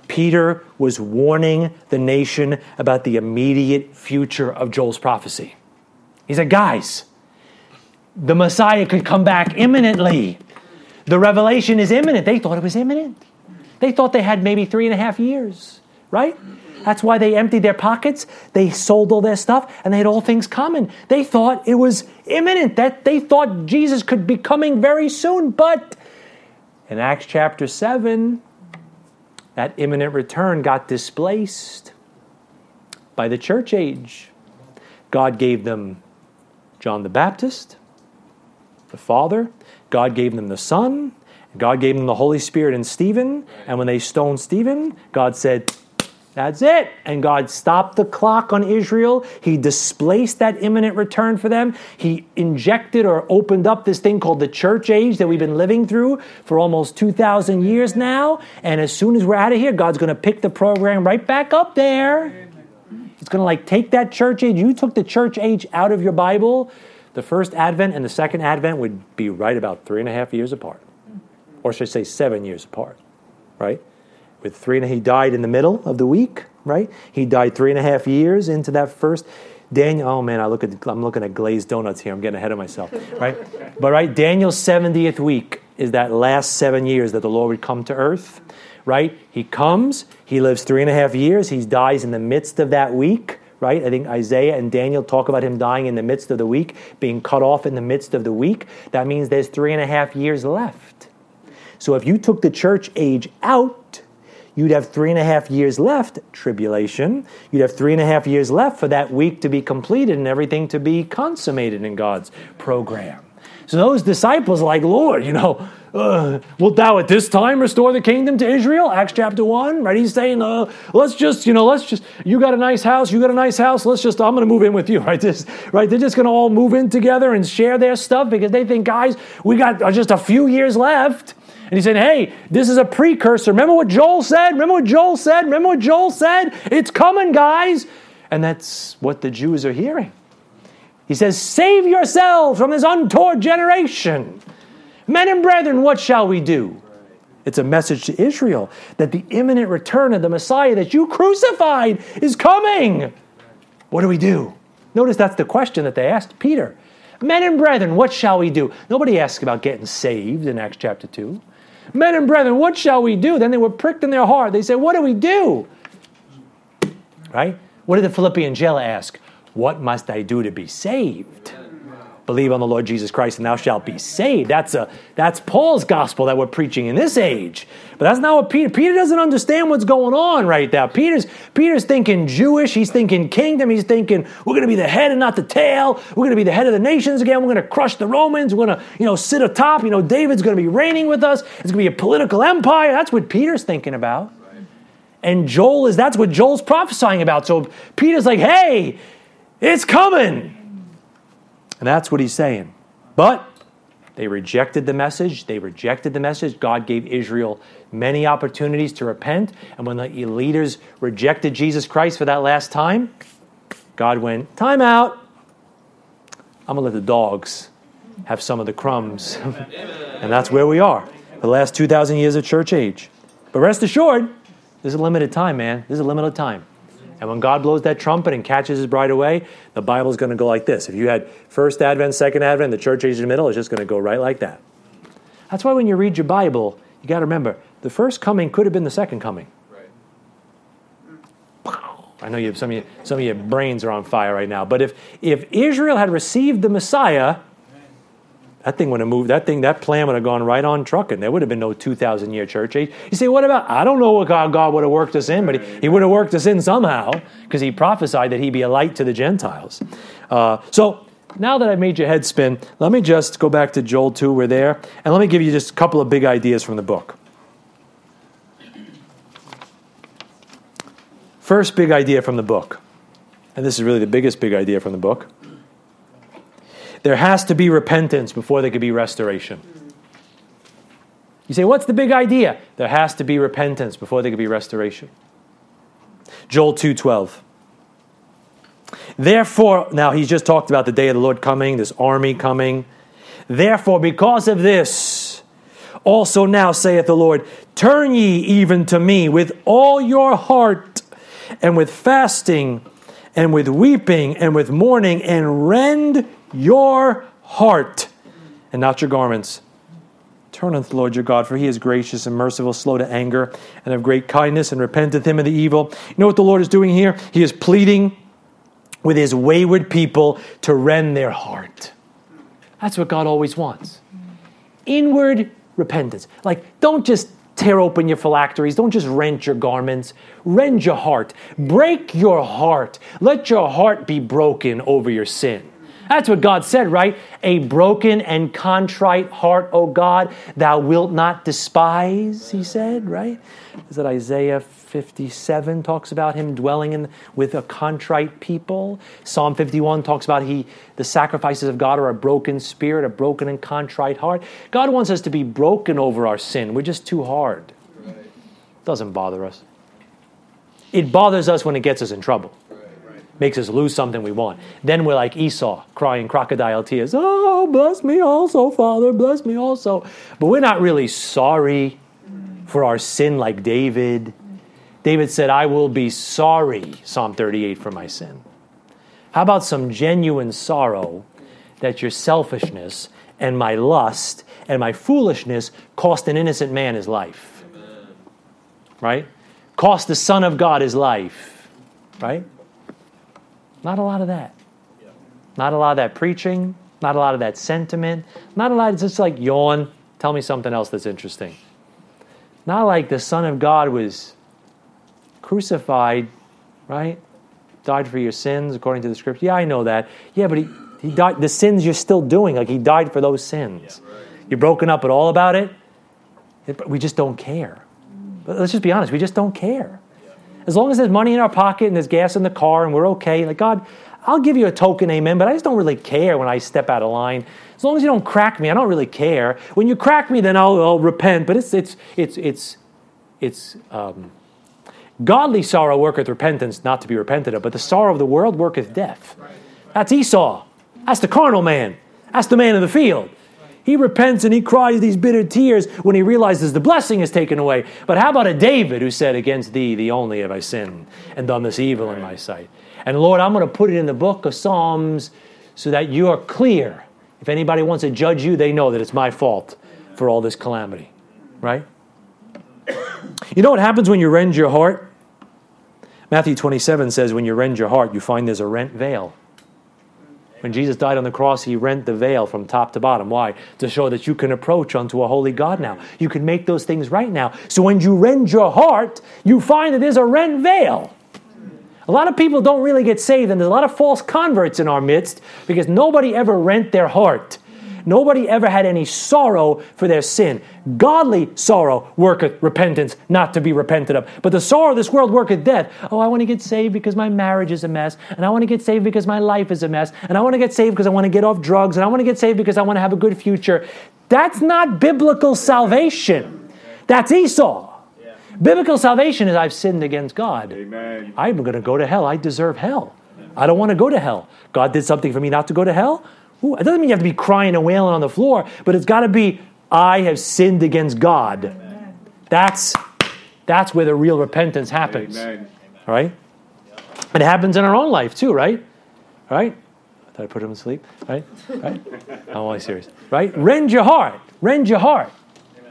Peter was warning the nation about the immediate future of Joel's prophecy. He said, Guys, the Messiah could come back imminently. The revelation is imminent. They thought it was imminent. They thought they had maybe three and a half years, right? That's why they emptied their pockets. They sold all their stuff and they had all things common. They thought it was imminent, that they thought Jesus could be coming very soon. But in Acts chapter 7, that imminent return got displaced by the church age. God gave them John the Baptist, the Father, God gave them the Son, God gave them the Holy Spirit and Stephen. And when they stoned Stephen, God said, that's it. And God stopped the clock on Israel. He displaced that imminent return for them. He injected or opened up this thing called the church age that we've been living through for almost 2,000 years now. And as soon as we're out of here, God's going to pick the program right back up there. It's going to like take that church age. You took the church age out of your Bible. The first advent and the second advent would be right about three and a half years apart. Or should I say seven years apart, right? with three and a, he died in the middle of the week, right? He died three and a half years into that first. Daniel, oh man, I look at I'm looking at glazed donuts here. I'm getting ahead of myself, right? But right, Daniel's 70th week is that last seven years that the Lord would come to earth, right? He comes, he lives three and a half years, he dies in the midst of that week, right? I think Isaiah and Daniel talk about him dying in the midst of the week, being cut off in the midst of the week. That means there's three and a half years left. So if you took the church age out, you'd have three and a half years left, tribulation. You'd have three and a half years left for that week to be completed and everything to be consummated in God's program. So those disciples are like, Lord, you know, uh, wilt thou at this time restore the kingdom to Israel? Acts chapter 1, right? He's saying, uh, let's just, you know, let's just, you got a nice house, you got a nice house, let's just, I'm going to move in with you, right? This, right? They're just going to all move in together and share their stuff because they think, guys, we got just a few years left. And he said, Hey, this is a precursor. Remember what Joel said? Remember what Joel said? Remember what Joel said? It's coming, guys. And that's what the Jews are hearing. He says, Save yourselves from this untoward generation. Men and brethren, what shall we do? It's a message to Israel that the imminent return of the Messiah that you crucified is coming. What do we do? Notice that's the question that they asked Peter. Men and brethren, what shall we do? Nobody asks about getting saved in Acts chapter 2. Men and brethren, what shall we do? Then they were pricked in their heart. They said, What do we do? Right? What did the Philippian jailer ask? What must I do to be saved? Believe on the Lord Jesus Christ and thou shalt be saved. That's a that's Paul's gospel that we're preaching in this age. But that's not what Peter Peter doesn't understand what's going on right now. Peter's Peter's thinking Jewish, he's thinking kingdom, he's thinking we're gonna be the head and not the tail. We're gonna be the head of the nations again, we're gonna crush the Romans, we're gonna, you know, sit atop, you know, David's gonna be reigning with us, it's gonna be a political empire. That's what Peter's thinking about. And Joel is that's what Joel's prophesying about. So Peter's like, hey, it's coming. And that's what he's saying. But they rejected the message. They rejected the message. God gave Israel many opportunities to repent. And when the leaders rejected Jesus Christ for that last time, God went, Time out. I'm going to let the dogs have some of the crumbs. and that's where we are. The last 2,000 years of church age. But rest assured, there's a limited time, man. There's a limited time. And when God blows that trumpet and catches his bride away, the Bible's going to go like this. If you had first advent, second advent, the church age in the middle, it's just going to go right like that. That's why when you read your Bible, you got to remember the first coming could have been the second coming. Right. I know you have some of you, some of your brains are on fire right now. But if if Israel had received the Messiah, that thing would have moved. That thing, that plan would have gone right on trucking. There would have been no 2,000 year church age. You say, what about? I don't know what God, God would have worked us in, but he, he would have worked us in somehow because he prophesied that he'd be a light to the Gentiles. Uh, so now that I've made your head spin, let me just go back to Joel 2. We're there. And let me give you just a couple of big ideas from the book. First big idea from the book, and this is really the biggest big idea from the book there has to be repentance before there could be restoration. You say, what's the big idea? There has to be repentance before there could be restoration. Joel 2:12. Therefore, now he's just talked about the day of the Lord coming, this army coming. Therefore, because of this, also now saith the Lord, turn ye even to me with all your heart, and with fasting, and with weeping, and with mourning, and rend your heart, and not your garments. Turn unto the Lord your God, for he is gracious and merciful, slow to anger, and of great kindness, and repenteth him of the evil. You know what the Lord is doing here? He is pleading with his wayward people to rend their heart. That's what God always wants. Inward repentance. Like, don't just tear open your phylacteries. Don't just rent your garments. Rend your heart. Break your heart. Let your heart be broken over your sin. That's what God said, right? A broken and contrite heart, O God, thou wilt not despise, he said, right? Is that Isaiah 57 talks about him dwelling in with a contrite people. Psalm 51 talks about he the sacrifices of God are a broken spirit, a broken and contrite heart. God wants us to be broken over our sin. We're just too hard. Right. Doesn't bother us. It bothers us when it gets us in trouble makes us lose something we want. Then we're like Esau, crying crocodile tears. Oh, bless me also, Father, bless me also. But we're not really sorry for our sin like David. David said, I will be sorry, Psalm 38, for my sin. How about some genuine sorrow that your selfishness and my lust and my foolishness cost an innocent man his life? Right? Cost the Son of God his life. Right? Not a lot of that. Not a lot of that preaching, not a lot of that sentiment, not a lot of just like yawn, tell me something else that's interesting. Not like the Son of God was crucified, right? Died for your sins according to the scripture. Yeah, I know that. Yeah, but he, he died the sins you're still doing, like he died for those sins. Yeah, right. You're broken up at all about it. We just don't care. But let's just be honest, we just don't care. As long as there's money in our pocket and there's gas in the car and we're okay, like God, I'll give you a token amen, but I just don't really care when I step out of line. As long as you don't crack me, I don't really care. When you crack me, then I'll, I'll repent. But it's it's it's it's it's um, godly sorrow worketh repentance, not to be repented of. But the sorrow of the world worketh death. That's Esau. That's the carnal man. That's the man of the field. He repents and he cries these bitter tears when he realizes the blessing is taken away. But how about a David who said, Against thee, the only have I sinned and done this evil in my sight? And Lord, I'm going to put it in the book of Psalms so that you are clear. If anybody wants to judge you, they know that it's my fault for all this calamity. Right? You know what happens when you rend your heart? Matthew 27 says, When you rend your heart, you find there's a rent veil. When Jesus died on the cross, he rent the veil from top to bottom. Why? To show that you can approach unto a holy God now. You can make those things right now. So when you rend your heart, you find that there's a rent veil. A lot of people don't really get saved, and there's a lot of false converts in our midst because nobody ever rent their heart. Nobody ever had any sorrow for their sin. Godly sorrow worketh repentance, not to be repented of. But the sorrow of this world worketh death. Oh, I want to get saved because my marriage is a mess, and I want to get saved because my life is a mess, and I want to get saved because I want to get off drugs, and I want to get saved because I want to have a good future. That's not biblical salvation. That's Esau. Biblical salvation is I've sinned against God. Amen. I'm going to go to hell. I deserve hell. I don't want to go to hell. God did something for me not to go to hell. Ooh, it doesn't mean you have to be crying and wailing on the floor, but it's got to be, I have sinned against God. That's, that's where the real repentance happens. Amen. Right? It happens in our own life too, right? Right? I thought I put him to sleep? Right? Right? I'm only serious. Right? Rend your heart. Rend your heart.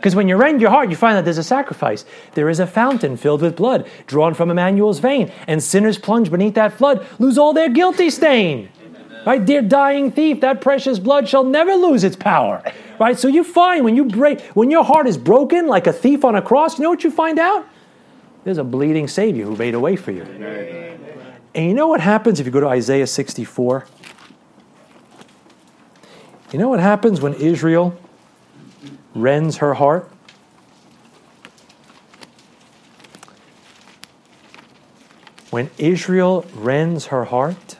Because when you rend your heart, you find that there's a sacrifice. There is a fountain filled with blood drawn from Emmanuel's vein, and sinners plunge beneath that flood lose all their guilty stain. Right, dear dying thief, that precious blood shall never lose its power. Right? So you find when you break when your heart is broken like a thief on a cross, you know what you find out? There's a bleeding Savior who made a way for you. And you know what happens if you go to Isaiah 64? You know what happens when Israel rends her heart? When Israel rends her heart,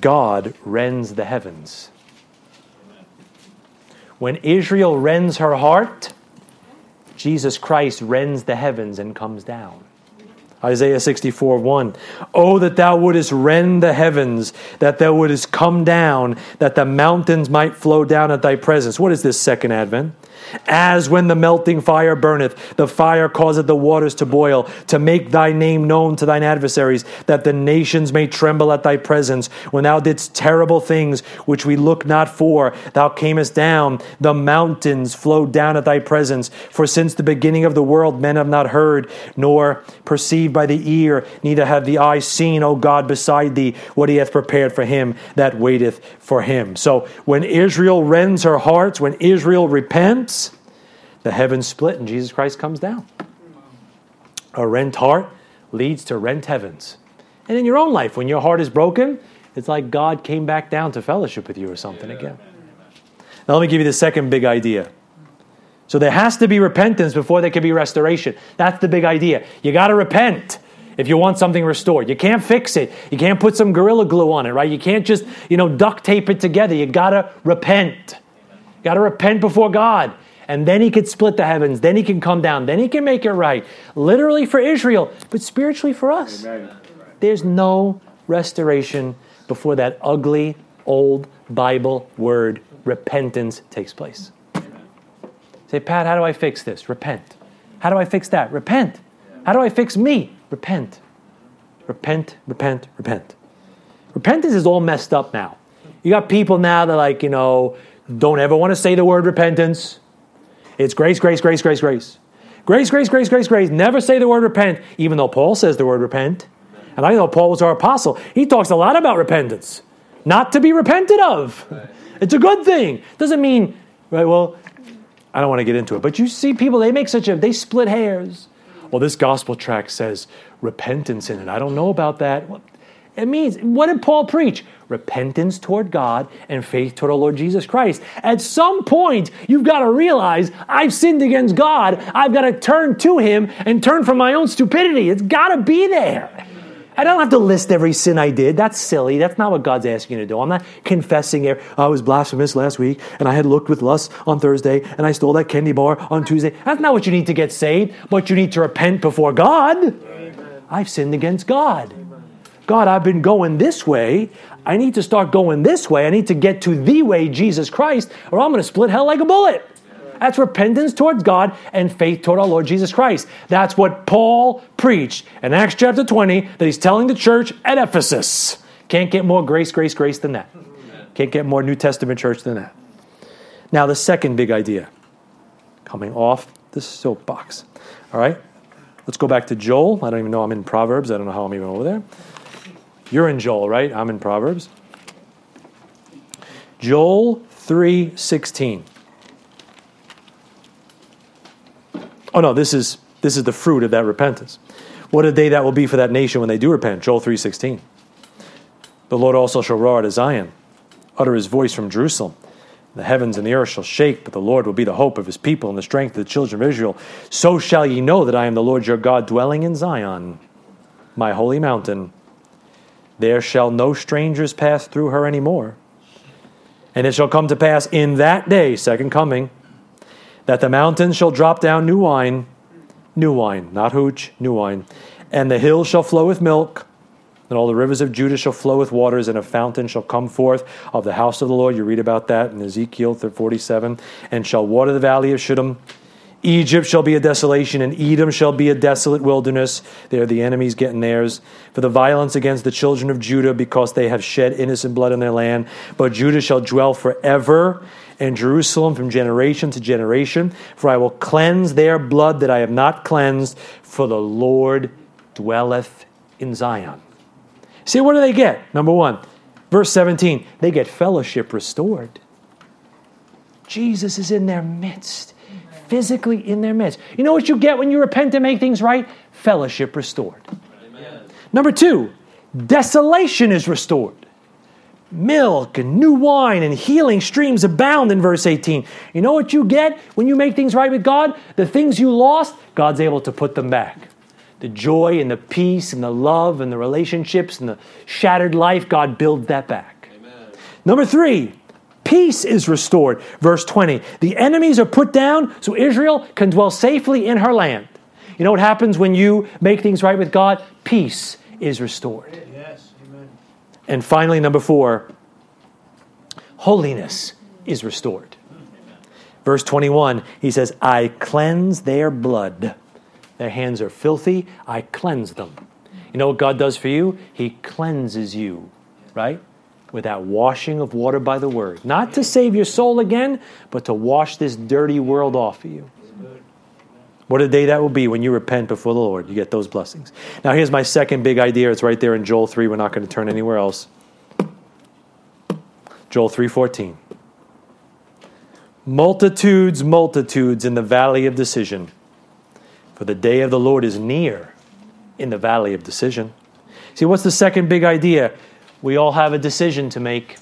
God rends the heavens. When Israel rends her heart, Jesus Christ rends the heavens and comes down. Isaiah 64 1. Oh, that thou wouldest rend the heavens, that thou wouldest come down, that the mountains might flow down at thy presence. What is this second advent? As when the melting fire burneth, the fire causeth the waters to boil, to make thy name known to thine adversaries, that the nations may tremble at thy presence. When thou didst terrible things which we look not for, thou camest down, the mountains flowed down at thy presence. For since the beginning of the world men have not heard, nor perceived by the ear, neither have the eye seen, O God, beside thee, what he hath prepared for him that waiteth for him. So when Israel rends her hearts, when Israel repents, the heavens split and Jesus Christ comes down. A rent heart leads to rent heavens. And in your own life, when your heart is broken, it's like God came back down to fellowship with you or something again. Now, let me give you the second big idea. So, there has to be repentance before there can be restoration. That's the big idea. You got to repent if you want something restored. You can't fix it. You can't put some gorilla glue on it, right? You can't just, you know, duct tape it together. You got to repent. You got to repent before God and then he could split the heavens, then he can come down, then he can make it right. Literally for Israel, but spiritually for us. Amen. There's no restoration before that ugly old Bible word repentance takes place. Say, Pat, how do I fix this? Repent. How do I fix that? Repent. How do I fix me? Repent. Repent, repent, repent. Repentance is all messed up now. You got people now that, like, you know, don't ever want to say the word repentance. It's grace, grace, grace, grace, grace. Grace, grace, grace, grace, grace. Never say the word repent, even though Paul says the word repent. And I know Paul was our apostle. He talks a lot about repentance, not to be repented of. It's a good thing. Doesn't mean, right, well, I don't want to get into it, but you see people, they make such a, they split hairs. Well, this gospel tract says repentance in it. I don't know about that. Well, it means, what did Paul preach? Repentance toward God and faith toward our Lord Jesus Christ. At some point, you've got to realize I've sinned against God. I've got to turn to Him and turn from my own stupidity. It's got to be there. I don't have to list every sin I did. That's silly. That's not what God's asking you to do. I'm not confessing. I oh, was blasphemous last week and I had looked with lust on Thursday and I stole that candy bar on Tuesday. That's not what you need to get saved, but you need to repent before God. I've sinned against God. God, I've been going this way. I need to start going this way. I need to get to the way, Jesus Christ, or I'm going to split hell like a bullet. That's repentance towards God and faith toward our Lord Jesus Christ. That's what Paul preached in Acts chapter 20 that he's telling the church at Ephesus. Can't get more grace, grace, grace than that. Can't get more New Testament church than that. Now, the second big idea coming off the soapbox. All right, let's go back to Joel. I don't even know I'm in Proverbs. I don't know how I'm even over there. You're in Joel, right? I'm in Proverbs. Joel 3:16. Oh no, this is this is the fruit of that repentance. What a day that will be for that nation when they do repent. Joel 3:16. The Lord also shall roar at Zion, utter his voice from Jerusalem. The heavens and the earth shall shake, but the Lord will be the hope of his people and the strength of the children of Israel. So shall ye know that I am the Lord your God, dwelling in Zion, my holy mountain. There shall no strangers pass through her any more. And it shall come to pass in that day, second coming, that the mountains shall drop down new wine, new wine, not hooch, new wine, and the hills shall flow with milk, and all the rivers of Judah shall flow with waters, and a fountain shall come forth of the house of the Lord. You read about that in Ezekiel 47, and shall water the valley of Shittim Egypt shall be a desolation, and Edom shall be a desolate wilderness. There the enemies getting theirs. For the violence against the children of Judah, because they have shed innocent blood in their land. But Judah shall dwell forever, and Jerusalem from generation to generation. For I will cleanse their blood that I have not cleansed, for the Lord dwelleth in Zion. See, what do they get? Number one, verse 17, they get fellowship restored. Jesus is in their midst physically in their midst. You know what you get when you repent and make things right? Fellowship restored. Amen. Number two, desolation is restored. Milk and new wine and healing streams abound in verse 18. You know what you get when you make things right with God? The things you lost, God's able to put them back. The joy and the peace and the love and the relationships and the shattered life, God builds that back. Amen. Number three, Peace is restored. Verse 20 The enemies are put down so Israel can dwell safely in her land. You know what happens when you make things right with God? Peace is restored. Yes. Amen. And finally, number four, holiness is restored. Verse 21, he says, I cleanse their blood. Their hands are filthy, I cleanse them. You know what God does for you? He cleanses you, right? With that washing of water by the word. Not to save your soul again, but to wash this dirty world off of you. What a day that will be when you repent before the Lord. You get those blessings. Now, here's my second big idea. It's right there in Joel 3. We're not going to turn anywhere else. Joel 3:14. Multitudes, multitudes in the valley of decision. For the day of the Lord is near in the valley of decision. See, what's the second big idea? We all have a decision to make.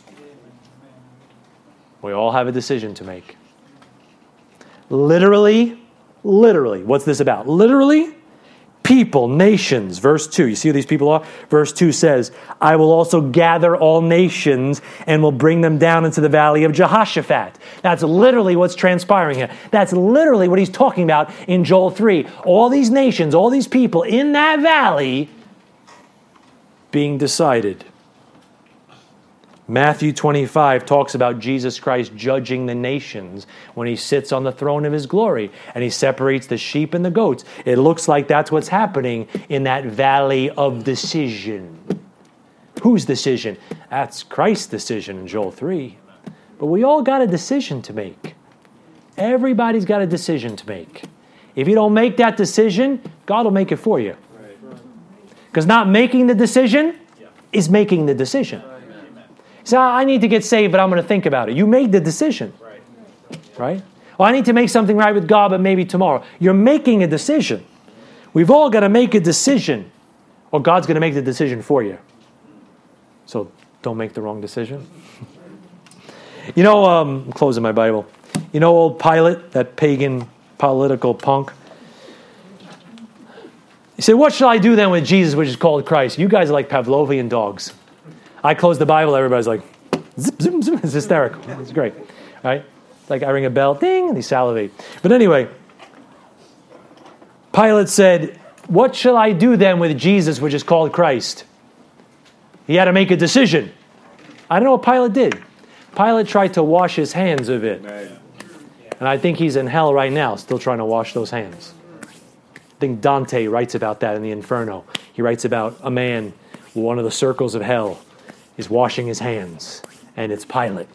We all have a decision to make. Literally, literally, what's this about? Literally, people, nations. Verse 2. You see who these people are? Verse 2 says, I will also gather all nations and will bring them down into the valley of Jehoshaphat. That's literally what's transpiring here. That's literally what he's talking about in Joel 3. All these nations, all these people in that valley being decided. Matthew 25 talks about Jesus Christ judging the nations when he sits on the throne of his glory and he separates the sheep and the goats. It looks like that's what's happening in that valley of decision. Whose decision? That's Christ's decision in Joel 3. But we all got a decision to make. Everybody's got a decision to make. If you don't make that decision, God will make it for you. Because not making the decision is making the decision. So I need to get saved, but I'm going to think about it. You made the decision. Right? Well, I need to make something right with God, but maybe tomorrow. You're making a decision. We've all got to make a decision, or God's going to make the decision for you. So don't make the wrong decision. you know, um, I'm closing my Bible. You know, old Pilate, that pagan political punk. He said, What shall I do then with Jesus, which is called Christ? You guys are like Pavlovian dogs. I close the Bible, everybody's like, zip, zip, zip. It's hysterical. It's great. Right? Like I ring a bell, ding, and they salivate. But anyway, Pilate said, What shall I do then with Jesus, which is called Christ? He had to make a decision. I don't know what Pilate did. Pilate tried to wash his hands of it. And I think he's in hell right now, still trying to wash those hands. I think Dante writes about that in the Inferno. He writes about a man, one of the circles of hell, is washing his hands, and it's Pilate.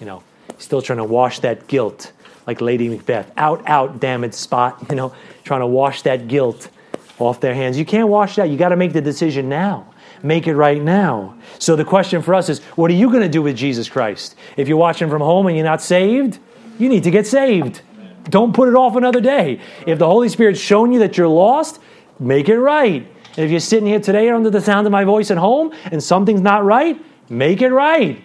You know, still trying to wash that guilt, like Lady Macbeth. Out, out, damaged spot. You know, trying to wash that guilt off their hands. You can't wash that. You got to make the decision now. Make it right now. So the question for us is, what are you going to do with Jesus Christ? If you're watching from home and you're not saved, you need to get saved. Don't put it off another day. If the Holy Spirit's shown you that you're lost, make it right. And if you're sitting here today under the sound of my voice at home and something's not right, make it right.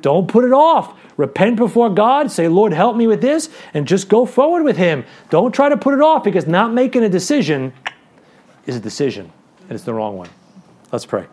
Don't put it off. Repent before God, say, Lord, help me with this, and just go forward with Him. Don't try to put it off because not making a decision is a decision, and it's the wrong one. Let's pray.